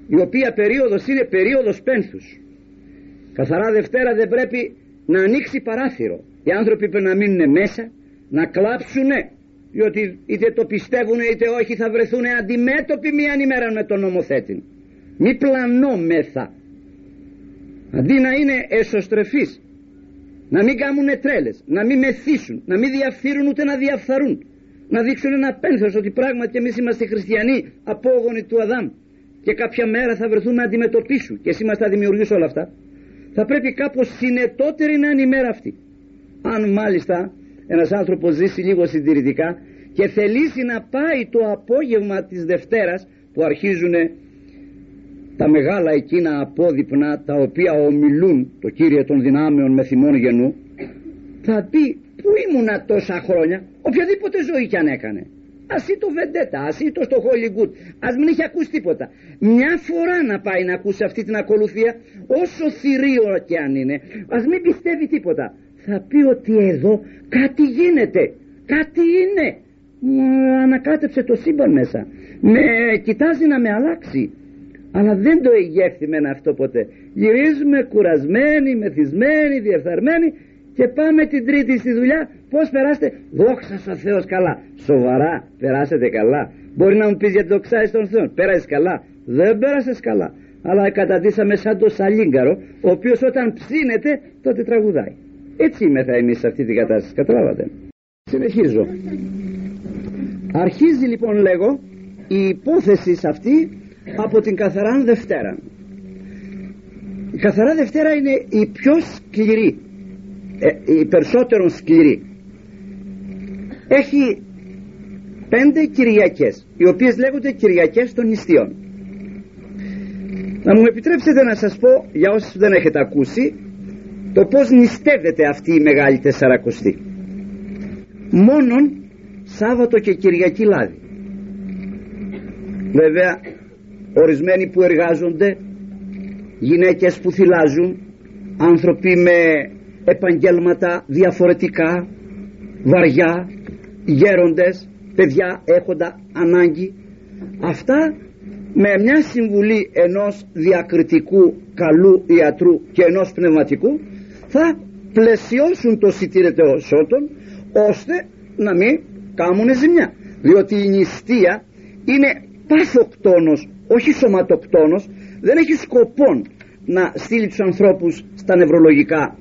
η οποία περίοδος είναι περίοδος πένθους. Καθαρά Δευτέρα δεν πρέπει να ανοίξει παράθυρο. Οι άνθρωποι πρέπει να μείνουν μέσα να κλάψουνε διότι είτε το πιστεύουν είτε όχι θα βρεθούν αντιμέτωποι μία ημέρα με τον νομοθέτη. Μη πλανόμεθα αντί να είναι εσωστρεφείς να μην κάνουν τρέλες να μην μεθύσουν να μην διαφθείρουν ούτε να διαφθαρούν. Να δείξουν ένα πένθος ότι πράγματι εμείς είμαστε χριστιανοί απόγονοι του Αδάμ. Και κάποια μέρα θα βρεθούμε να αντιμετωπίσουν. Και εσύ μας θα δημιουργήσει όλα αυτά. Θα πρέπει κάπως συνετότερη να είναι η μέρα αυτή. Αν μάλιστα ένας άνθρωπος ζήσει λίγο συντηρητικά και θελήσει να πάει το απόγευμα της Δευτέρας που αρχίζουν τα μεγάλα εκείνα απόδειπνα τα οποία ομιλούν το Κύριε των δυνάμεων με θυμών γενού θα πει που ήμουνα τόσα χρόνια οποιαδήποτε ζωή κι αν έκανε. Ας το Βεντέτα, ας το στο Hollywood ας μην είχε ακούσει τίποτα. Μια φορά να πάει να ακούσει αυτή την ακολουθία όσο θηρίο κι αν είναι ας μην πιστεύει τίποτα θα πει ότι εδώ κάτι γίνεται. Κάτι είναι. Ανακάτεψε το σύμπαν μέσα. Με κοιτάζει να με αλλάξει. Αλλά δεν το εγεύθυμεν αυτό ποτέ. Γυρίζουμε κουρασμένοι, μεθυσμένοι, διεφθαρμένοι και πάμε την τρίτη στη δουλειά. Πως περάστε; Δόξα σα Θεός καλά. Σοβαρά περάσετε καλά. Μπορεί να μου πεις γιατί δοξάζεις τον Θεό. Πέρασες καλά. Δεν πέρασες καλά. Αλλά καταντήσαμε σαν το σαλίγκαρο ο οποίος όταν ψήνεται τότε τραγουδάει έτσι θα εμείς σε αυτή την κατάσταση. Καταλάβατε. Συνεχίζω. Αρχίζει λοιπόν λέγω η υπόθεση αυτή από την καθαρά Δευτέρα. Η καθαρά Δευτέρα είναι η πιο σκληρή ε, η περισσότερο σκληρή. Έχει πέντε Κυριακές οι οποίες λέγονται Κυριακές των νηστείων. Να μου επιτρέψετε να σας πω για όσους δεν έχετε ακούσει το πως νηστεύεται αυτή η Μεγάλη Τεσσαρακοστή. Μόνον Σάββατο και Κυριακή λάδι. Βέβαια ορισμένοι που εργάζονται γυναίκες που θυλάζουν άνθρωποι με επαγγέλματα διαφορετικά βαριά γέροντες παιδιά έχοντα ανάγκη. Αυτά με μια συμβουλή ενός διακριτικού καλού ιατρού και ενός πνευματικού θα πλαισιώσουν το σωτον ώστε να μην κάνουν ζημιά. Διότι η νηστεία είναι παθοκτόνος όχι σωματοκτόνος. Δεν έχει σκοπό να στείλει τους ανθρώπους στα νευρολογικά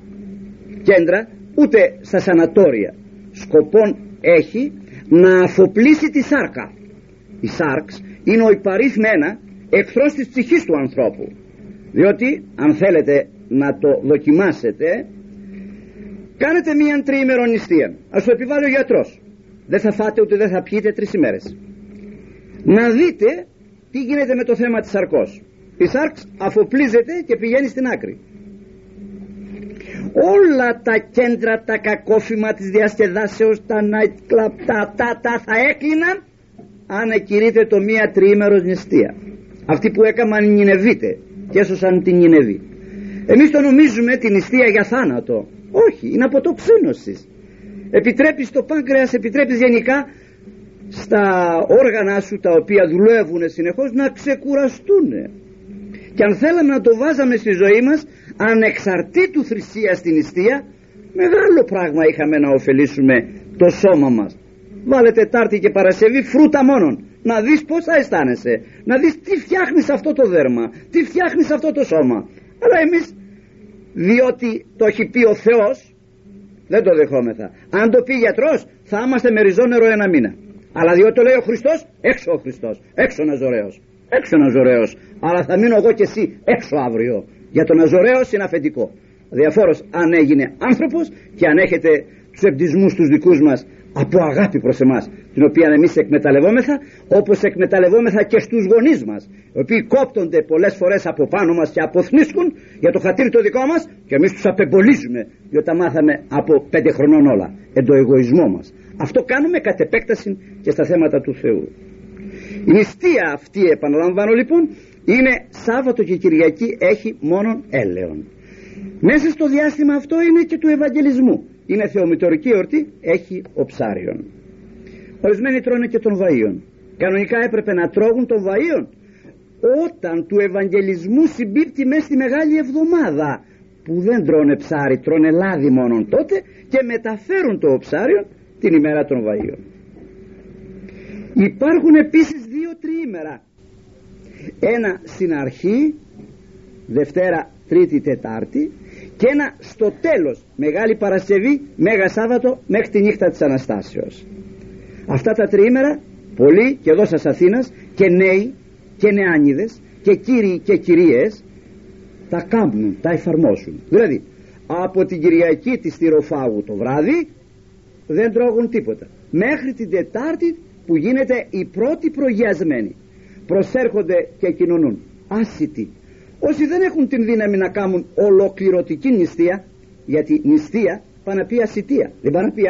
κέντρα ούτε στα σανατόρια. Σκοπόν έχει να αφοπλίσει τη σάρκα. Η σάρξ είναι ο υπαρίθμενα εχθρός της ψυχής του ανθρώπου. Διότι αν θέλετε να το δοκιμάσετε κάνετε μία τριήμερο νηστεία ας το επιβάλλει ο γιατρός. Δεν θα φάτε ούτε δεν θα πιείτε τρεις ημέρες. Να δείτε τι γίνεται με το θέμα της σαρκός. Η σάρξ αφοπλίζεται και πηγαίνει στην άκρη. Όλα τα κέντρα τα κακόφημα της διασκεδάσεως τα nightclub τα, τα, τα θα έκλειναν αν εκηρείται το μία τριήμερος νηστεία. Αυτοί που έκαναν Νινεβίτε και έσωσαν την Νινεβή εμείς το νομίζουμε την νηστεία για θάνατο. Όχι είναι αποτοξίνωση επιτρέπεις το πάγκρεας επιτρέπεις γενικά στα όργανα σου τα οποία δουλεύουν συνεχώς να ξεκουραστούν και αν θέλαμε να το βάζαμε στη ζωή μας ανεξαρτήτου θρησκεία στην νηστεία μεγάλο πράγμα είχαμε να ωφελήσουμε το σώμα μας. Βάλε Τετάρτη και Παρασκευή φρούτα μόνον. Να δεις πως θα αισθάνεσαι. Να δεις τι φτιάχνεις αυτό το δέρμα. Τι φτιάχνεις αυτό το σώμα. Αλλά εμείς διότι το έχει πει ο Θεός δεν το δεχόμεθα. Αν το πει γιατρός θα είμαστε με ριζόνερο ένα μήνα. Αλλά διότι το λέει ο Χριστός έξω ο Χριστός. Έξω ο Ναζωραίος. Έξω ο Ναζωραίος. Αλλά θα μείνω εγώ και εσύ έξω αύριο. Για τον Ναζωραίος είναι αφεντικό. Διαφόρος αν έγινε άνθρωπος και αν έχετε τους εμπτισμούς τους δικούς μας από αγάπη προς εμάς την οποία εμείς εκμεταλλευόμεθα όπως εκμεταλλευόμεθα και στους γονείς μας οι οποίοι κόπτονται πολλές φορές από πάνω μας και αποθνίσκουν για το χατήρι το δικό μας και εμείς τους απεμπολίζουμε διότι τα μάθαμε από πέντε χρονών όλα εν το εγωισμό μας. Αυτό κάνουμε κατ' επέκταση και στα θέματα του Θεού. Η νηστεία αυτή επαναλαμβάνω λοιπόν είναι Σάββατο και Κυριακή έχει μόνον έλεον. Μέσα στο διάστημα αυτό είναι και του Ευαγγελισμού. Είναι θεομητορική εορτή έχει οψάριον ορισμένοι τρώνε και των βαΐων. Κανονικά έπρεπε να τρώγουν των βαΐων. Όταν του Ευαγγελισμού συμπίπτει μέσα στη Μεγάλη Εβδομάδα που δεν τρώνε ψάρι τρώνε λάδι μόνον τότε και μεταφέρουν το ψάριον την ημέρα των βαΐων. Υπάρχουν επίσης δύο τριήμερα. Ένα στην αρχή Δευτέρα, Τρίτη, Τετάρτη και ένα στο τέλος Μεγάλη Παρασκευή, Μέγα Σάββατο μέχρι τη νύχτα της Αναστάσεως αυτά τα τριήμερα πολλοί και εδώ σας Αθήνας και νέοι και νεάνιδες και κύριοι και κυρίες τα κάνουν, τα εφαρμόσουν. Δηλαδή από την Κυριακή της Τυροφάγου το βράδυ δεν τρώγουν τίποτα. Μέχρι την Τετάρτη που γίνεται η πρώτη προγιασμένη. Προσέρχονται και κοινωνούν. Άσυτοι όσοι δεν έχουν την δύναμη να κάνουν ολοκληρωτική νηστεία γιατί νηστεία πάνε να πει ασυτεία δεν πάνε να πει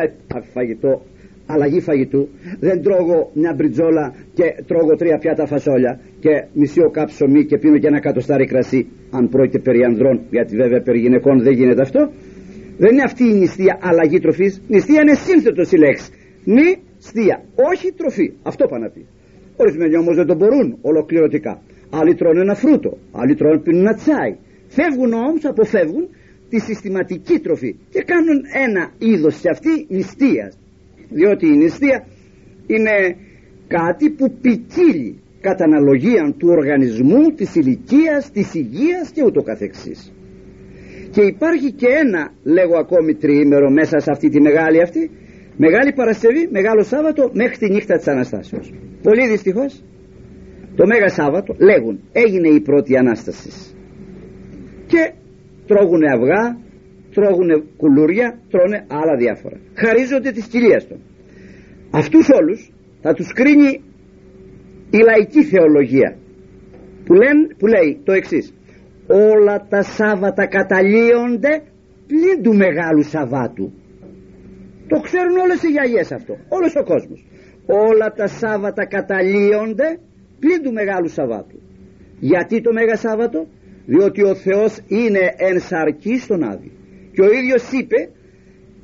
φαγητό αλλαγή φαγητού. Δεν τρώγω μια μπριτζόλα και τρώγω τρία πιάτα φασόλια και μισό κάπ ψωμί και πίνω και ένα κατοστάρι κρασί. Αν πρόκειται περί ανδρών γιατί βέβαια περί γυναικών δεν γίνεται αυτό. Δεν είναι αυτή η νηστεία αλλαγή τροφής. Νηστεία είναι σύνθετο η λέξη νηστεία όχι τροφή. Αυτό πάνε να πει. Ορισμένοι όμως δεν το μπορούν ολοκληρωτικά. Άλλοι τρώνε ένα φρούτο άλλοι τρώνε πίνουν ένα τσάι. Φεύγουν όμως αποφεύγουν τη συστηματική τροφή και κάνουν ένα είδος σε αυτή νηστείας διότι η νηστεία είναι κάτι που ποικίλει κατά αναλογία του οργανισμού, της ηλικίας, της υγείας και ούτω καθεξής. Και υπάρχει και ένα λέγω ακόμη τριήμερο μέσα σε αυτή τη μεγάλη αυτή Μεγάλη Παρασκευή, Μεγάλο Σάββατο μέχρι τη νύχτα της Αναστάσεως. Πολύ δυστυχώς το Μέγα Σάββατο λέγουν έγινε η πρώτη Ανάσταση και τρώγουνε αυγά τρώγουνε κουλούρια τρώνε άλλα διάφορα. Χαρίζονται τις κοιλίας των αυτούς όλους θα τους κρίνει η λαϊκή θεολογία που, που λέει το εξής. Όλα τα Σάββατα καταλύονται πλην του Μεγάλου Σαββάτου το ξέρουν όλες οι γιαγιές αυτό όλος ο κόσμος. Όλα τα Σάββατα καταλύονται πλην του Μεγάλου Σαββάτου γιατί το Μέγα Σάββατο; Διότι ο Θεός είναι εν σαρκή στον Άδη και ο ίδιος είπε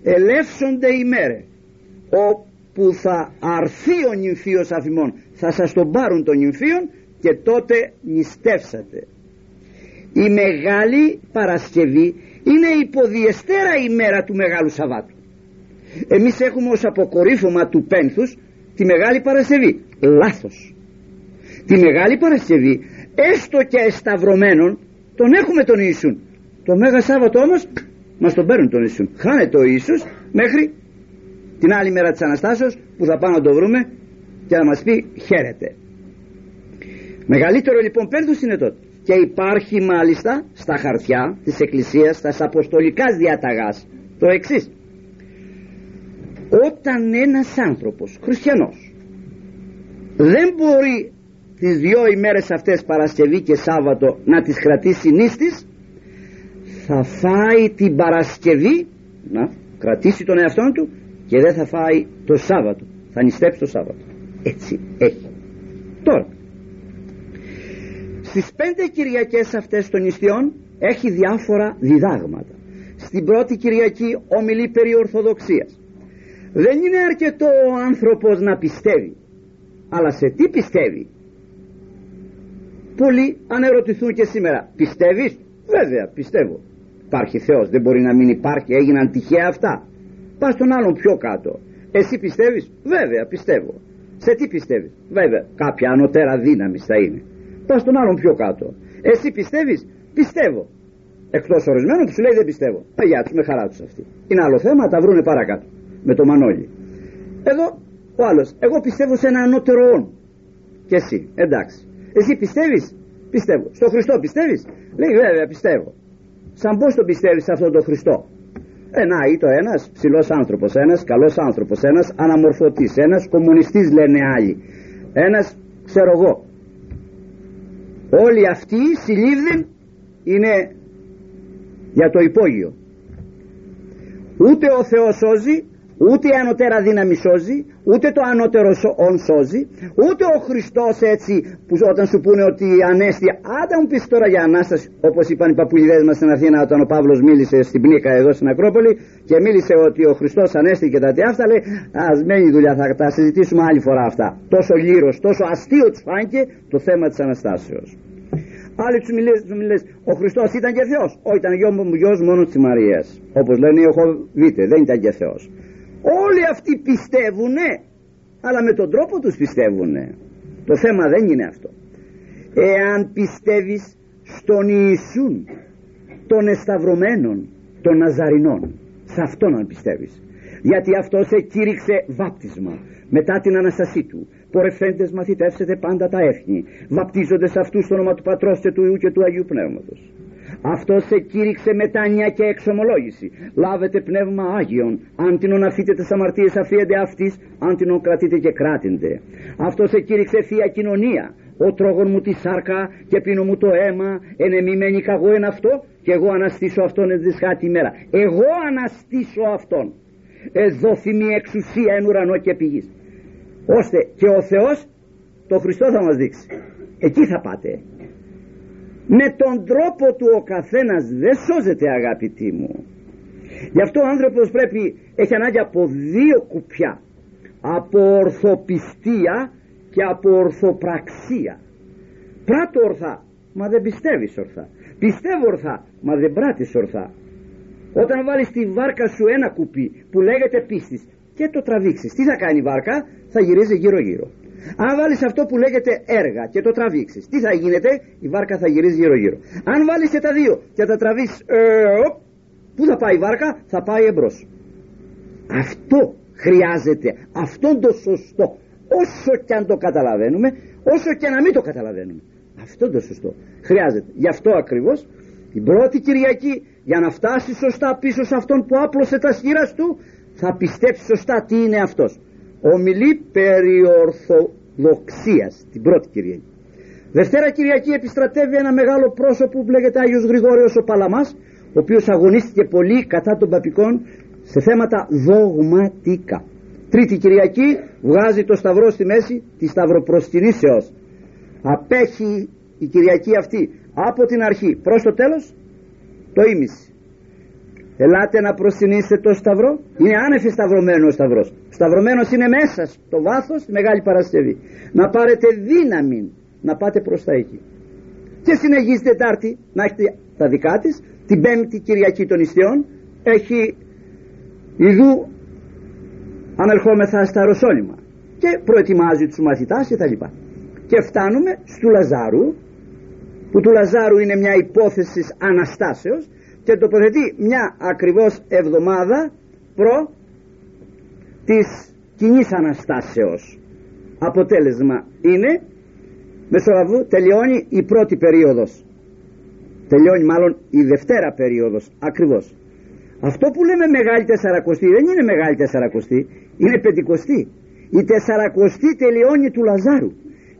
ελεύσονται οι μέρες όπου θα αρθεί ο νυμφίος αφημών θα σας τον πάρουν τον νυμφίον και τότε νηστεύσατε η Μεγάλη Παρασκευή είναι η υποδιεστέρα ημέρα του Μεγάλου Σαββάτου. Εμείς έχουμε ως αποκορύφωμα του πένθους τη Μεγάλη Παρασκευή. Λάθος. Τη Μεγάλη Παρασκευή έστω και εσταυρωμένων τον έχουμε τον Ιησούν. Το Μέγα Σάββατο όμως μας τον παίρνουν τον Ιησούν χάνεται ο Ιησούς μέχρι την άλλη μέρα της Αναστάσεως που θα πάμε να το βρούμε και να μας πει χαίρετε μεγαλύτερο λοιπόν πένθος είναι τότε. Και υπάρχει μάλιστα στα χαρτιά της Εκκλησίας στα αποστολικά διαταγάς το εξής. όταν ένας άνθρωπος χριστιανός δεν μπορεί τις δυο ημέρες αυτές Παρασκευή και Σάββατο να τις κρατήσει νύστης θα φάει την Παρασκευή να κρατήσει τον εαυτό του και δεν θα φάει το Σάββατο. Θα νηστέψει το Σάββατο. Έτσι έχει τώρα στις πέντε Κυριακές αυτές των νηστιών έχει διάφορα διδάγματα. Στην πρώτη Κυριακή ομιλεί περί Ορθοδοξίας. Δεν είναι αρκετό ο άνθρωπος να πιστεύει αλλά σε τι πιστεύει; Πολλοί αν ερωτηθούν και σήμερα πιστεύεις; Βέβαια πιστεύω υπάρχει Θεός δεν μπορεί να μην υπάρχει έγιναν τυχαία αυτά. Πας στον άλλον πιο κάτω. Εσύ πιστεύεις; Βέβαια πιστεύω. Σε τι πιστεύεις; Βέβαια κάποια ανωτέρα δύναμη θα είναι. Πας στον άλλον πιο κάτω. Εσύ πιστεύεις; Πιστεύω. Εκτός ορισμένων που σου λέει δεν πιστεύω παγιά τους με χαρά τους αυτοί. Είναι άλλο θέμα τα βρούνε παρακάτω με το μανόλι εδώ ο άλλος εγώ πιστεύω σε ένα ανώτερο όν και εσύ εντάξει εσύ πιστεύεις; Πιστεύω. Στο Χριστό πιστεύεις; Λέει βέβαια πιστεύω σαν πως τον πιστεύεις αυτόν τον Χριστό; Ε, να, ή το ένας ψηλός άνθρωπος, ένας καλός άνθρωπος, ένας αναμορφωτής, ένας κομμουνιστής λένε άλλοι, ένας ξέρω εγώ. Όλοι αυτοί συλλήβδεν είναι για το υπόγειο. Ούτε ο Θεός σώζει, ούτε η ανωτέρα δύναμη σώζει ούτε το ανώτερο όν σώζει ούτε ο Χριστός έτσι που όταν σου πούνε ότι ανέστη άντα μου πεις τώρα για Ανάσταση όπως είπαν οι παππουλιδές μας στην Αθήνα όταν ο Παύλος μίλησε στην Πνίκα εδώ στην Ακρόπολη και μίλησε ότι ο Χριστός ανέστη και τα τι αυτά λέει ας μένει δουλειά θα τα συζητήσουμε άλλη φορά αυτά τόσο γύρος, τόσο αστείο τους φάνηκε το θέμα της Αναστάσεως Άλλοι τους μιλέ, ο Χριστός ήταν και Θεός. Όχι, ήταν γιο μου γιος μόνο της Μαρίας. Όπως λένε οι Οχοβίτες, δεν ήταν και Θεός. Όλοι αυτοί πιστεύουνε, αλλά με τον τρόπο τους πιστεύουνε. Το θέμα δεν είναι αυτό. Εάν πιστεύεις στον Ιησούν των εσταυρωμένων, των Ναζαρινών, σε αυτόν αν πιστεύεις. Γιατί αυτός σε κήρυξε βάπτισμα μετά την Αναστασή του. Πορευθέντες μαθητεύσετε πάντα τα έθνη, βαπτίζονται σε αυτούς το όνομα του Πατρός και του Ιού και του Αγίου Πνεύματος. Αυτό σε κήρυξε μετάνοια και εξομολόγηση. Λάβετε πνεύμα Άγιον. Αν την αφείτε τις αμαρτίες αφίετε αυτής, αν την κρατείτε και κράτηντε. Αυτό σε κήρυξε θεία κοινωνία. Ο τρόγων μου τη σάρκα και πίνω μου το αίμα. Ενεμημένη καγώ εν αυτό και εγώ αναστήσω αυτόν εν δυσχάτη ημέρα. Εγώ αναστήσω αυτόν. Εδόθη μια εξουσία εν ουρανό και πηγής. Ώστε και ο Θεός το Χριστό θα μας δείξει. Εκεί θα πάτε με τον τρόπο του ο καθένας δεν σώζεται αγαπητοί μου. Γι' αυτό ο άνθρωπος πρέπει έχει ανάγκη από δύο κουπιά. Από ορθοπιστία και από ορθοπραξία. Πράττω ορθά μα δεν πιστεύεις ορθά. Πιστεύω ορθά μα δεν πράττεις ορθά. Όταν βάλεις τη βάρκα σου ένα κουπί που λέγεται πίστης και το τραβήξεις τι θα κάνει η βάρκα; Θα γυρίζει γύρω γύρω αν βάλεις αυτό που λέγεται έργα και το τραβήξεις, τι θα γίνεται, η βάρκα θα γυρίζει γύρω γύρω. Αν βάλεις και τα δύο και τα τραβήξεις, ε, πού θα πάει η βάρκα, θα πάει εμπρός. Αυτό χρειάζεται, αυτό το σωστό, όσο και αν το καταλαβαίνουμε, όσο και να μην το καταλαβαίνουμε. Αυτό το σωστό χρειάζεται. Γι' αυτό ακριβώς την πρώτη Κυριακή για να φτάσει σωστά πίσω σε αυτόν που άπλωσε τα σχήρα του θα πιστέψει σωστά τι είναι αυτός ομιλεί περί ορθοδοξίας την πρώτη Κυριακή. Δευτέρα Κυριακή επιστρατεύει ένα μεγάλο πρόσωπο που λέγεται Άγιος Γρηγόριος ο Παλαμάς ο οποίος αγωνίστηκε πολύ κατά των παπικών σε θέματα δογματικά. Τρίτη Κυριακή βγάζει το σταυρό στη μέση τη σταυροπροσκυνήσεως. Απέχει η Κυριακή αυτή από την αρχή. Προς το τέλος το ίμιση Ελάτε να προσκυνήσετε το σταυρό. Είναι άνευ σταυρωμένο ο σταυρός. Σταυρωμένος είναι μέσα στο βάθος τη Μεγάλη Παρασκευή. Να πάρετε δύναμη να πάτε προς τα εκεί. Και συνεχίζει Τετάρτη να έχετε τα δικά της. Την Πέμπτη Κυριακή των Ιστιών έχει ιδού ανερχόμεθα στα Ρωσόλυμα και προετοιμάζει τους μαθητάς και τα λοιπά. Και φτάνουμε στου Λαζάρου που του Λαζάρου είναι μια υπόθεση Αναστάσεως και τοποθετεί μια ακριβώς εβδομάδα προ της κοινής Αναστάσεως. Αποτέλεσμα είναι Μεσολαβού τελειώνει η πρώτη περίοδος. Τελειώνει μάλλον η δευτέρα περίοδος ακριβώς. Αυτό που λέμε μεγάλη τεσσαρακοστή δεν είναι μεγάλη τεσσαρακοστή είναι πεντηκοστή. Η τεσσαρακοστή τελειώνει του Λαζάρου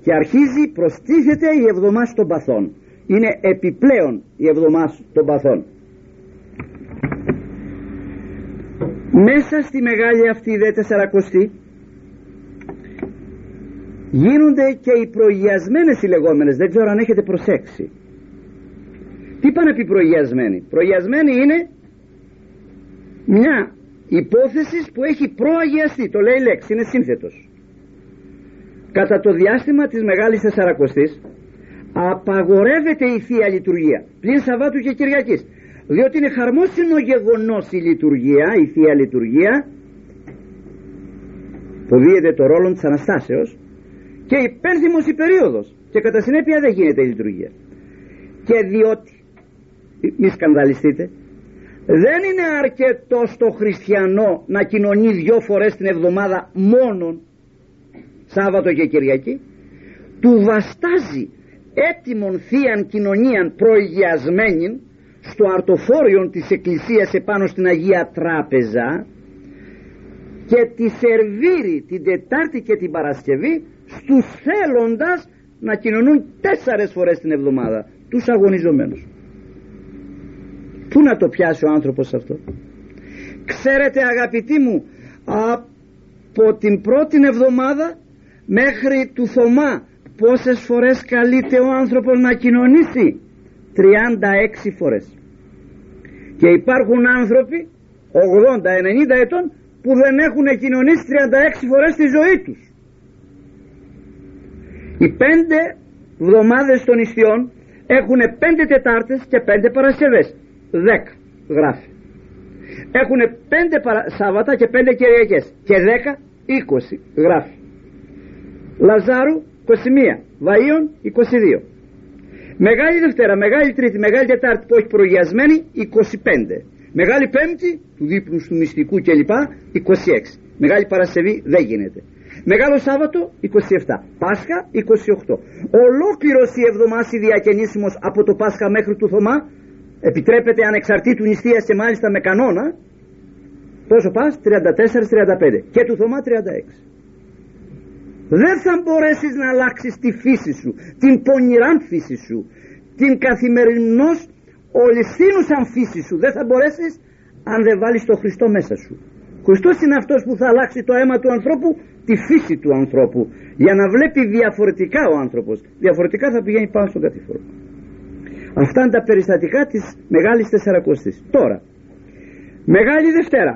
και αρχίζει προστίθεται η εβδομάδα των παθών είναι επιπλέον η εβδομάδα των παθών μέσα στη μεγάλη αυτή δε τεσσαρακοστή γίνονται και οι προγιασμένες οι λεγόμενες. Δεν ξέρω αν έχετε προσέξει. Τι πάνε πει προγιασμένοι προγιασμένοι είναι μια υπόθεση που έχει προαγιαστεί. Το λέει λέξη είναι σύνθετος. Κατά το διάστημα της Μεγάλης Τεσσαρακοστής απαγορεύεται η Θεία Λειτουργία πλην Σαββάτου και Κυριακής διότι είναι χαρμόσυνο γεγονός η λειτουργία η Θεία Λειτουργία. Που δίεται το ρόλο της Αναστάσεως και υπέρθυμος η περίοδος. Και κατά συνέπεια δεν γίνεται η λειτουργία. Και διότι μη σκανδαλιστείτε δεν είναι αρκετό στο χριστιανό να κοινωνεί δυο φορές την εβδομάδα μόνον Σάββατο και Κυριακή του βαστάζει έτοιμον θείαν κοινωνίαν προηγιασμένη στο αρτοφόριο της Εκκλησίας επάνω στην Αγία Τράπεζα και τη σερβίρει την Τετάρτη και την Παρασκευή στους θέλοντας να κοινωνούν τέσσερες φορές την εβδομάδα. Τους αγωνιζομένους. Πού να το πιάσει ο άνθρωπος αυτό; Ξέρετε αγαπητοί μου Από την πρώτη εβδομάδα Μέχρι του Θωμά Πόσες φορές καλείται ο άνθρωπος να κοινωνήσει; 36 φορές Και υπάρχουν άνθρωποι 80-90 ετών Που δεν έχουν κοινωνήσει 36 φορές στη ζωή τους. Οι πέντε εβδομάδες των ιστιών έχουν πέντε Τετάρτες και πέντε Παρασκευές. Δέκα γράφει. Έχουν πέντε παρα... Σάββατα και πέντε Κυριακές. Και δέκα είκοσι γράφει. Λαζάρου 21 Βαΐων 22 Μεγάλη Δευτέρα, Μεγάλη Τρίτη, Μεγάλη Τετάρτη που έχει προγιασμένη 25 Μεγάλη Πέμπτη του δείπνου του μυστικού κλπ 26 Μεγάλη Παρασκευή δεν γίνεται. Μεγάλο Σάββατο 27 Πάσχα 28 Ολόκληρος η εβδομάση διακαινήσιμος από το Πάσχα μέχρι του Θωμά επιτρέπεται ανεξαρτήτου νηστείας και μάλιστα με κανόνα πόσο πας 34-35 και του Θωμά 36 δεν θα μπορέσεις να αλλάξεις τη φύση σου την πονηράν φύση σου την καθημερινός ολισθήνουσαν φύση σου. Δεν θα μπορέσεις αν δεν βάλεις το Χριστό μέσα σου. Χριστός είναι αυτός που θα αλλάξει το αίμα του ανθρώπου τη φύση του ανθρώπου για να βλέπει διαφορετικά ο άνθρωπος. Διαφορετικά θα πηγαίνει πάνω στον κατηφόρο. Αυτά είναι τα περιστατικά της Μεγάλης Τεσσαρακοστής. Τώρα, Μεγάλη Δευτέρα,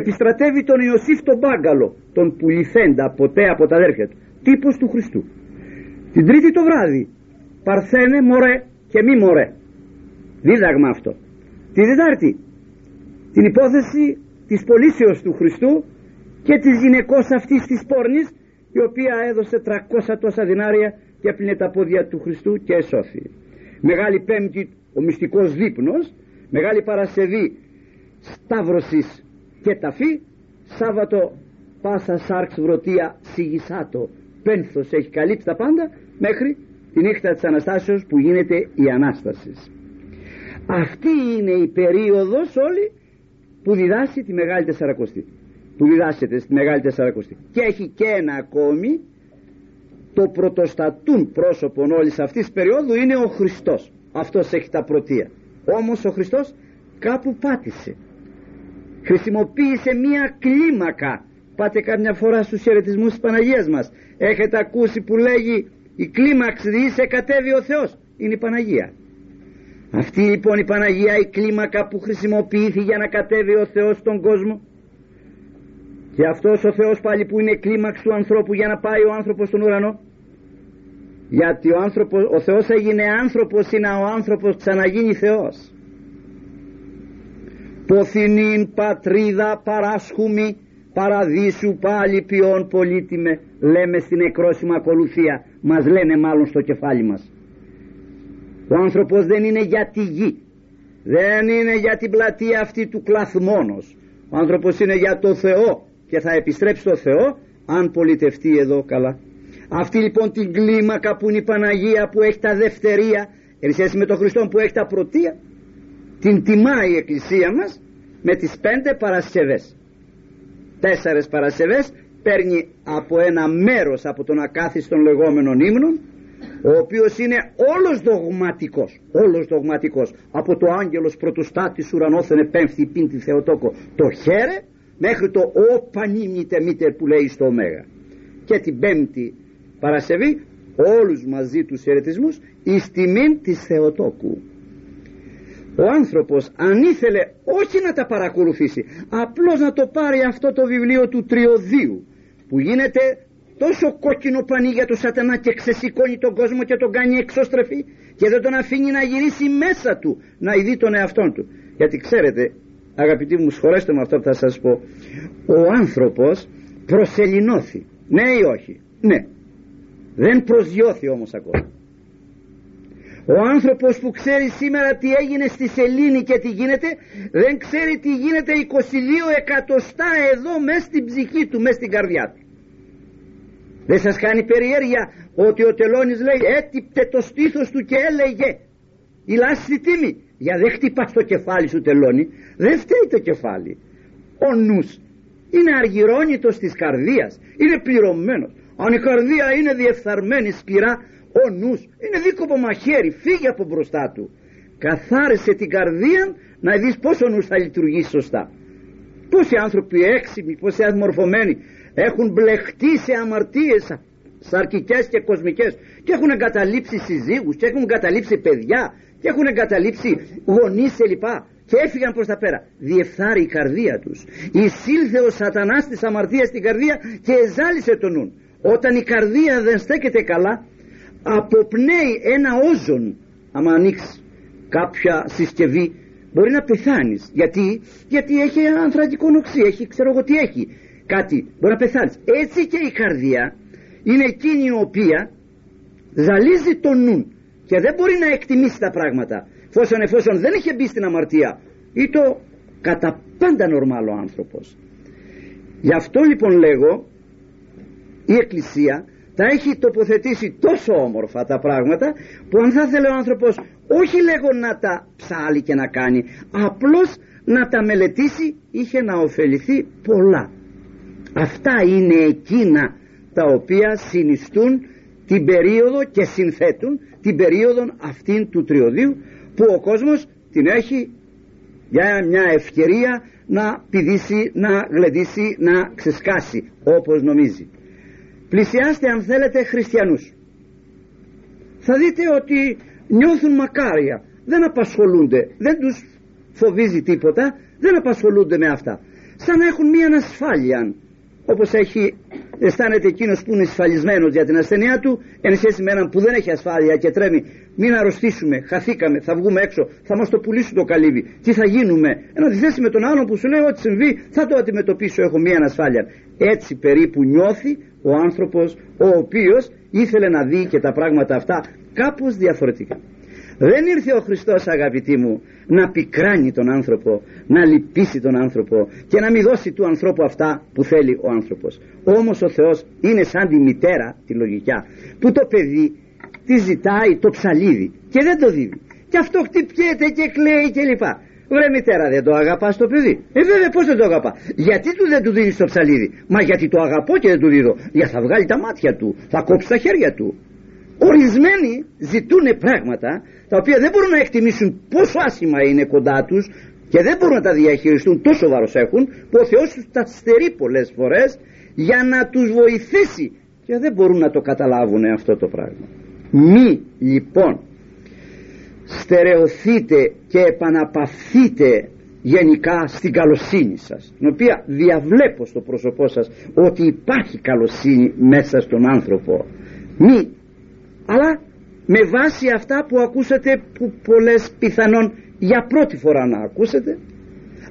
επιστρατεύει τον Ιωσήφ τον Μπάγκαλο, τον πουληθέντα ποτέ από τα αδέρφια του, τύπος του Χριστού. Την Τρίτη το βράδυ, Παρθένε μωρέ και μη μωρέ. Δίδαγμα αυτό. Τη Δετάρτη, την υπόθεση της πωλήσεως του Χριστού και της γυναικός αυτής της πόρνης η οποία έδωσε 300 τόσα δυνάρια και έπλυνε τα πόδια του Χριστού και εσώθη. Μεγάλη Πέμπτη ο μυστικός δείπνος Μεγάλη Παρασκευή Σταύρωσης και ταφή Σάββατο Πάσα Σάρξ Βρωτία Σιγισάτο Πένθος έχει καλύψει τα πάντα μέχρι τη νύχτα της Αναστάσεως που γίνεται η Ανάστασης. Αυτή είναι η περίοδος όλη που διδάσκει τη Μεγάλη Τεσσαρακοστή. Που διδάσκεται στη Μεγάλη Τεσσαρακοστή. Και έχει και ένα ακόμη. Το πρωτοστατούν πρόσωπον όλης αυτής της περίοδου είναι ο Χριστός. Αυτός έχει τα πρωτεία. Όμως ο Χριστός κάπου πάτησε χρησιμοποίησε μία κλίμακα. Πάτε καμιά φορά στους χαιρετισμούς της Παναγίας μας. Έχετε ακούσει που λέγει η κλίμαξ διήσε κατέβει ο Θεός είναι η Παναγία. Αυτή λοιπόν η Παναγία η κλίμακα που χρησιμοποιήθηκε για να κατέβει ο Θεός στον κόσμο. Και αυτός ο Θεός πάλι που είναι κλίμαξ του ανθρώπου για να πάει ο άνθρωπος στον ουρανό. Γιατί ο, άνθρωπος, ο Θεός έγινε άνθρωπος είναι ο άνθρωπος ξαναγίνει Θεός ποθηνήν πατρίδα παράσχουμη παραδείσου πάλι ποιόν πολύτιμε λέμε στην εκρόσιμα ακολουθία. Μας λένε μάλλον στο κεφάλι μας. Ο άνθρωπος δεν είναι για τη γη. Δεν είναι για την πλατεία αυτή του κλαθμόνος. Ο άνθρωπος είναι για το Θεό και θα επιστρέψει στο Θεό αν πολιτευτεί εδώ καλά. Αυτή λοιπόν την κλίμακα που είναι η Παναγία που έχει τα δευτερία εν σχέση με τον Χριστό που έχει τα πρωτεία την τιμάει η Εκκλησία μας με τις πέντε Παρασκευές. Τέσσερες Παρασκευές παίρνει από ένα μέρος από τον ακάθιστον λεγόμενων ύμνων ο οποίος είναι όλος δογματικός όλος δογματικός. Από το άγγελος πρωτοστάτης ουρανόθεν επέμφθη πίντη Θεοτόκο το χέρε μέχρι το ο πανίμητε μήτε που λέει στο ωμέγα και την πέμπτη Παρασκευή όλους μαζί τους χαιρετισμούς εις τιμήν της Θεοτόκου ο άνθρωπος αν ήθελε όχι να τα παρακολουθήσει απλώς να το πάρει αυτό το βιβλίο του Τριωδίου που γίνεται τόσο κόκκινο πανί για το σατανά και ξεσηκώνει τον κόσμο και τον κάνει εξωστρεφή και δεν τον αφήνει να γυρίσει μέσα του να ειδεί τον εαυτόν του. Γιατί ξέρετε αγαπητοί μου σχολέστε με αυτό που θα σας πω. Ο άνθρωπος προσελεινώθη ναι ή όχι; Ναι. Δεν προσγειώθη όμως ακόμα ο άνθρωπος που ξέρει σήμερα τι έγινε στη σελήνη και τι γίνεται δεν ξέρει τι γίνεται 22 εκατοστά εδώ μέσα στην ψυχή του, μέσα στην καρδιά του. Δεν σας κάνει περιέργεια ότι ο τελώνης λέει έτυπτε το στήθος του και έλεγε η λάστη τίμη. Για δεν χτυπάς το κεφάλι σου τελώνη, δεν φταίει το κεφάλι. Ο νους είναι αργυρώνητος της καρδίας, είναι πληρωμένος. Αν η καρδία είναι διεφθαρμένη σκληρά ο νους είναι δίκοπο μαχαίρι φύγει από μπροστά του. Καθάρισε την καρδία να δεις πόσο ο νους θα λειτουργήσει σωστά. Πόσοι άνθρωποι έξυπνοι πόσοι αμορφωμένοι έχουν μπλεχτεί σε αμαρτίες σαρκικές και κοσμικές και έχουν εγκαταλείψει συζύγους και έχουν εγκαταλείψει παιδιά και έχουν εγκαταλείψει γονείς και λοιπά και έφυγαν προς τα πέρα. Διεφθάρει η καρδία τους. Εισήλθε ο σατανάς της αμαρτίας στην καρδία και εζάλισε τον νουν. Όταν η καρδία δεν στέκεται καλά αποπνέει ένα όζον άμα ανοίξεις κάποια συσκευή μπορεί να πεθάνεις. Γιατί, γιατί έχει ανθρακικό νοξύ έχει ξέρω εγώ τι έχει κάτι μπορεί να πεθάνεις. Έτσι και η καρδία είναι εκείνη η οποία ζαλίζει τον νου και δεν μπορεί να εκτιμήσει τα πράγματα. Εφόσον, εφόσον δεν έχει μπει στην αμαρτία ή το κατά πάντα νορμάλο άνθρωπος. Γι' αυτό λοιπόν λέγω η Εκκλησία τα έχει τοποθετήσει τόσο όμορφα τα πράγματα που αν θα ήθελε ο άνθρωπος όχι λέγω να τα ψάλει και να κάνει απλώς να τα μελετήσει είχε να ωφεληθεί πολλά. Αυτά είναι εκείνα τα οποία συνιστούν την περίοδο και συνθέτουν την περίοδο αυτήν του τριωδίου που ο κόσμος την έχει για μια ευκαιρία να πηδήσει, να γλεντήσει, να ξεσκάσει όπως νομίζει πλησιάστε αν θέλετε χριστιανούς. Θα δείτε ότι νιώθουν μακάρια. Δεν απασχολούνται. Δεν τους φοβίζει τίποτα. Δεν απασχολούνται με αυτά. Σαν να έχουν μία ανασφάλεια όπως έχει αισθάνεται εκείνος που είναι ασφαλισμένος για την ασθενεία του εν σχέση με έναν που δεν έχει ασφάλεια και τρέμει μην αρρωστήσουμε, χαθήκαμε, θα βγούμε έξω. Θα μας το πουλήσουν το καλύβι. Τι θα γίνουμε; Εν αντιθέσει με τον άλλον που σου λέει ό,τι συμβεί θα το αντιμετωπίσω. Έχω μία ανασφάλεια έτσι περίπου νιώθει ο άνθρωπος ο οποίος ήθελε να δει και τα πράγματα αυτά κάπως διαφορετικά δεν ήρθε ο Χριστός αγαπητοί μου να πικράνει τον άνθρωπο, να λυπήσει τον άνθρωπο και να μην δώσει του ανθρώπου αυτά που θέλει ο άνθρωπος. Όμως ο Θεός είναι σαν τη μητέρα, τη λογικιά, που το παιδί τη ζητάει το ψαλίδι και δεν το δίνει. Και αυτό χτυπιέται και κλαίει κλπ. Βρε μητέρα δεν το αγαπάς το παιδί. Ε βέβαια πώς δεν το αγαπά; Γιατί του δεν του δίνεις το ψαλίδι; Μα γιατί το αγαπώ και δεν του δίνω. Για θα βγάλει τα μάτια του. Θα κόψει τα χέρια του. Ορισμένοι ζητούν πράγματα τα οποία δεν μπορούν να εκτιμήσουν πόσο άσχημα είναι κοντά τους και δεν μπορούν να τα διαχειριστούν τόσο βάρο έχουν που ο Θεός τους τα στερεί πολλές φορές για να τους βοηθήσει και δεν μπορούν να το καταλάβουν αυτό το πράγμα. Μη λοιπόν στερεωθείτε και επαναπαυθείτε γενικά στην καλοσύνη σας την οποία διαβλέπω στο πρόσωπό σας ότι υπάρχει καλοσύνη μέσα στον άνθρωπο. Μη αλλά με βάση αυτά που ακούσατε που πολλές πιθανόν για πρώτη φορά να ακούσετε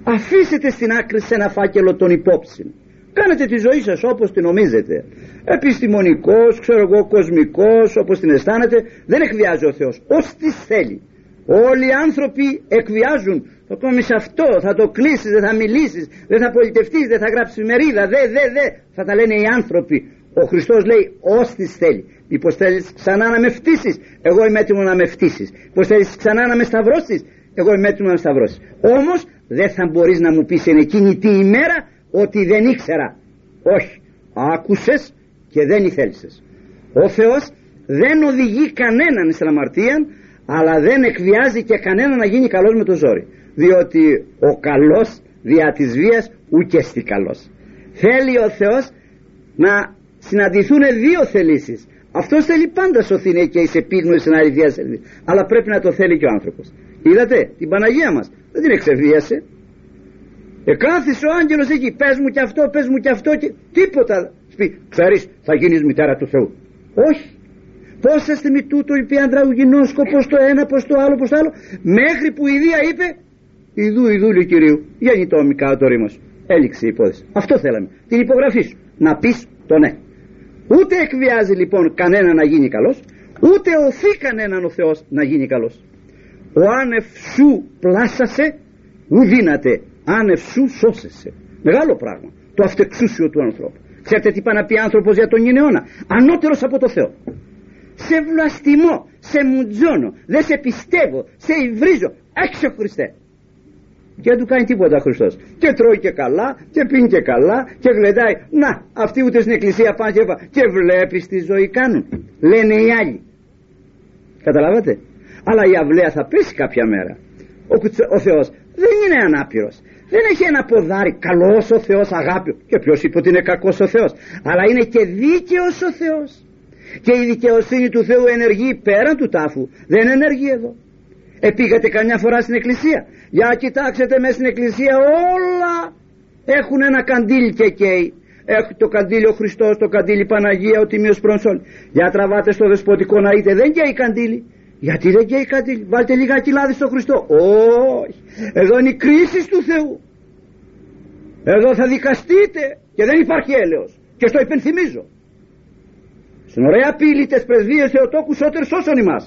αφήσετε στην άκρη σε ένα φάκελο των υπόψη κάνετε τη ζωή σας όπως την νομίζετε. Επιστημονικός, ξέρω εγώ, κοσμικός όπως την αισθάνετε. Δεν εκβιάζει ο Θεός. Ως τι θέλει όλοι οι άνθρωποι εκβιάζουν. Θα κόμεις αυτό, θα το κλείσεις, δεν θα μιλήσεις δεν θα πολιτευτείς, δεν θα γράψεις μερίδα δε, δε, δε, θα τα λένε οι άνθρωποι. Ο Χριστός λέει ως τις θέλει Μήπως θέλεις ξανά να με φτύσεις. Εγώ είμαι έτοιμο να με φτύσεις. Μήπως θέλεις ξανά να με σταυρώσεις. Εγώ είμαι έτοιμο να με σταυρώσεις. Όμως δεν θα μπορείς να μου πεις εν εκείνη τη ημέρα ότι δεν ήξερα. Όχι. Άκουσες και δεν ήθελσες ο Θεός δεν οδηγεί κανέναν στην αμαρτία αλλά δεν εκβιάζει και κανέναν να γίνει καλός με το ζόρι. Διότι ο καλός δια της βίας ουκέστη καλός. Θέλει ο Θεός να συναντηθούν δύο θελήσεις. Αυτός θέλει πάντα σωθήνε και είσαι πείγνωση στην αλήθεια αλλά πρέπει να το θέλει και ο άνθρωπος. Είδατε την Παναγία μας δεν την εξεβίασε. Εκάθισε ο άγγελος εκεί πες μου και αυτό πες μου και αυτό και τίποτα πει ξέρεις θα γίνεις μητέρα του Θεού όχι πως θα μη τούτο είπε ανδραουγινόσκο πως το ένα πως το άλλο πως το άλλο μέχρι που η Δία είπε Ιδού Ιδού Κυρίου γεννητό το το ρήμος έληξε η υπόθεση. Αυτό θέλαμε την υπογραφή σου να πεις το ναι. Ούτε εκβιάζει λοιπόν κανένα να γίνει καλός ούτε οθεί κανέναν ο Θεός να γίνει καλός. Ο άνευ σου πλάσασε ου δύναται άνευ σου σώσεσαι. Μεγάλο πράγμα το αυτεξούσιο του ανθρώπου. Ξέρετε τι πάει να πει άνθρωπος για τον αιώνα ανώτερος από το Θεό σε βλαστημώ, σε μουτζώνω δεν σε πιστεύω, σε υβρίζω. Έξω Χριστέ. Και δεν του κάνει τίποτα ο Χριστός. Και τρώει και καλά και πίνει και καλά και γλεντάει. Να αυτοί ούτε στην εκκλησία πάνε και, και βλέπεις τι ζωή κάνουν. Λένε οι άλλοι. Καταλάβατε; Αλλά η αυλαία θα πέσει κάποια μέρα. Ο, ο Θεός δεν είναι ανάπηρος. Δεν έχει ένα ποδάρι. Καλός ο Θεός αγάπη. Και ποιος είπε ότι είναι κακός ο Θεός. Αλλά είναι και δίκαιος ο Θεός και η δικαιοσύνη του Θεού ενεργεί πέραν του τάφου δεν ενεργεί εδώ επήγατε καμιά φορά στην εκκλησία για κοιτάξετε μέσα στην εκκλησία όλα έχουν ένα καντήλι και καίει έχει το καντήλι ο Χριστός, το καντήλι Παναγία, ο Τιμίος Προνσόλ. Για τραβάτε στο δεσποτικό να είτε, δεν καίει καντήλι. Γιατί δεν καίει καντήλι, βάλτε λίγα λάδι στο Χριστό. Όχι, εδώ είναι η κρίση του Θεού. Εδώ θα δικαστείτε και δεν υπάρχει έλεος. Και στο υπενθυμίζω. Στην ωραία πύλη τες πρεσβείες Θεοτόκου σώτερ σώσον ημάς.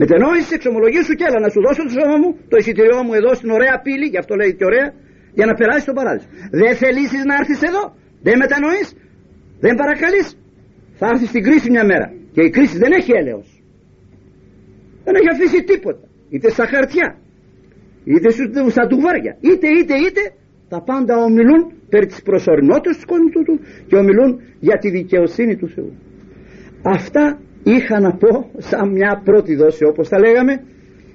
Μετενόησης εξομολογή σου και έλα να σου δώσω το σώμα μου, το εισιτηριό μου εδώ στην ωραία πύλη, γι' αυτό λέει και ωραία, για να περάσεις στον παράδεισο. Δεν θελήσεις να έρθεις εδώ, δεν μετανοείς, δεν παρακαλείς, θα έρθεις στην κρίση μια μέρα. Και η κρίση δεν έχει έλεος. Δεν έχει αφήσει τίποτα. Είτε στα χαρτιά, είτε στα τουβάρια, είτε είτε είτε τα πάντα ομιλούν περί της προσωρινότητας του κόσμου του και ομιλούν για τη δικαιοσύνη του Θεού. Αυτά είχα να πω σαν μια πρώτη δόση όπως τα λέγαμε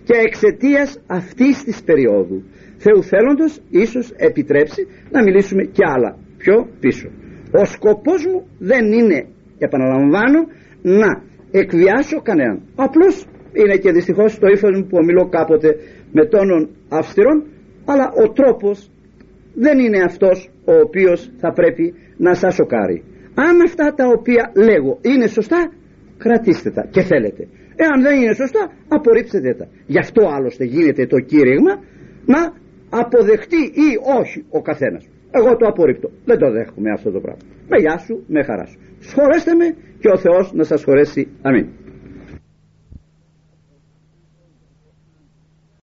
και εξαιτίας αυτής της περίοδου Θεού θέλοντος ίσως επιτρέψει να μιλήσουμε και άλλα πιο πίσω. Ο σκοπός μου δεν είναι, επαναλαμβάνω, να εκβιάσω κανέναν. Απλώς είναι και δυστυχώς το ύφος μου που ομιλώ κάποτε με τόνων αυστηρών, αλλά ο τρόπος δεν είναι αυτός ο οποίος θα πρέπει να σας σοκάρει. Αν αυτά τα οποία λέγω είναι σωστά, κρατήστε τα και θέλετε. Εάν δεν είναι σωστά, απορρίψτε τα. Γι' αυτό άλλωστε γίνεται το κήρυγμα να αποδεχτεί ή όχι ο καθένας. Εγώ το απορρίπτω. Δεν το δέχομαι αυτό το πράγμα. Με γεια σου, με χαρά σου. Σχολέστε με και ο Θεός να σας χωρέσει. Αμήν.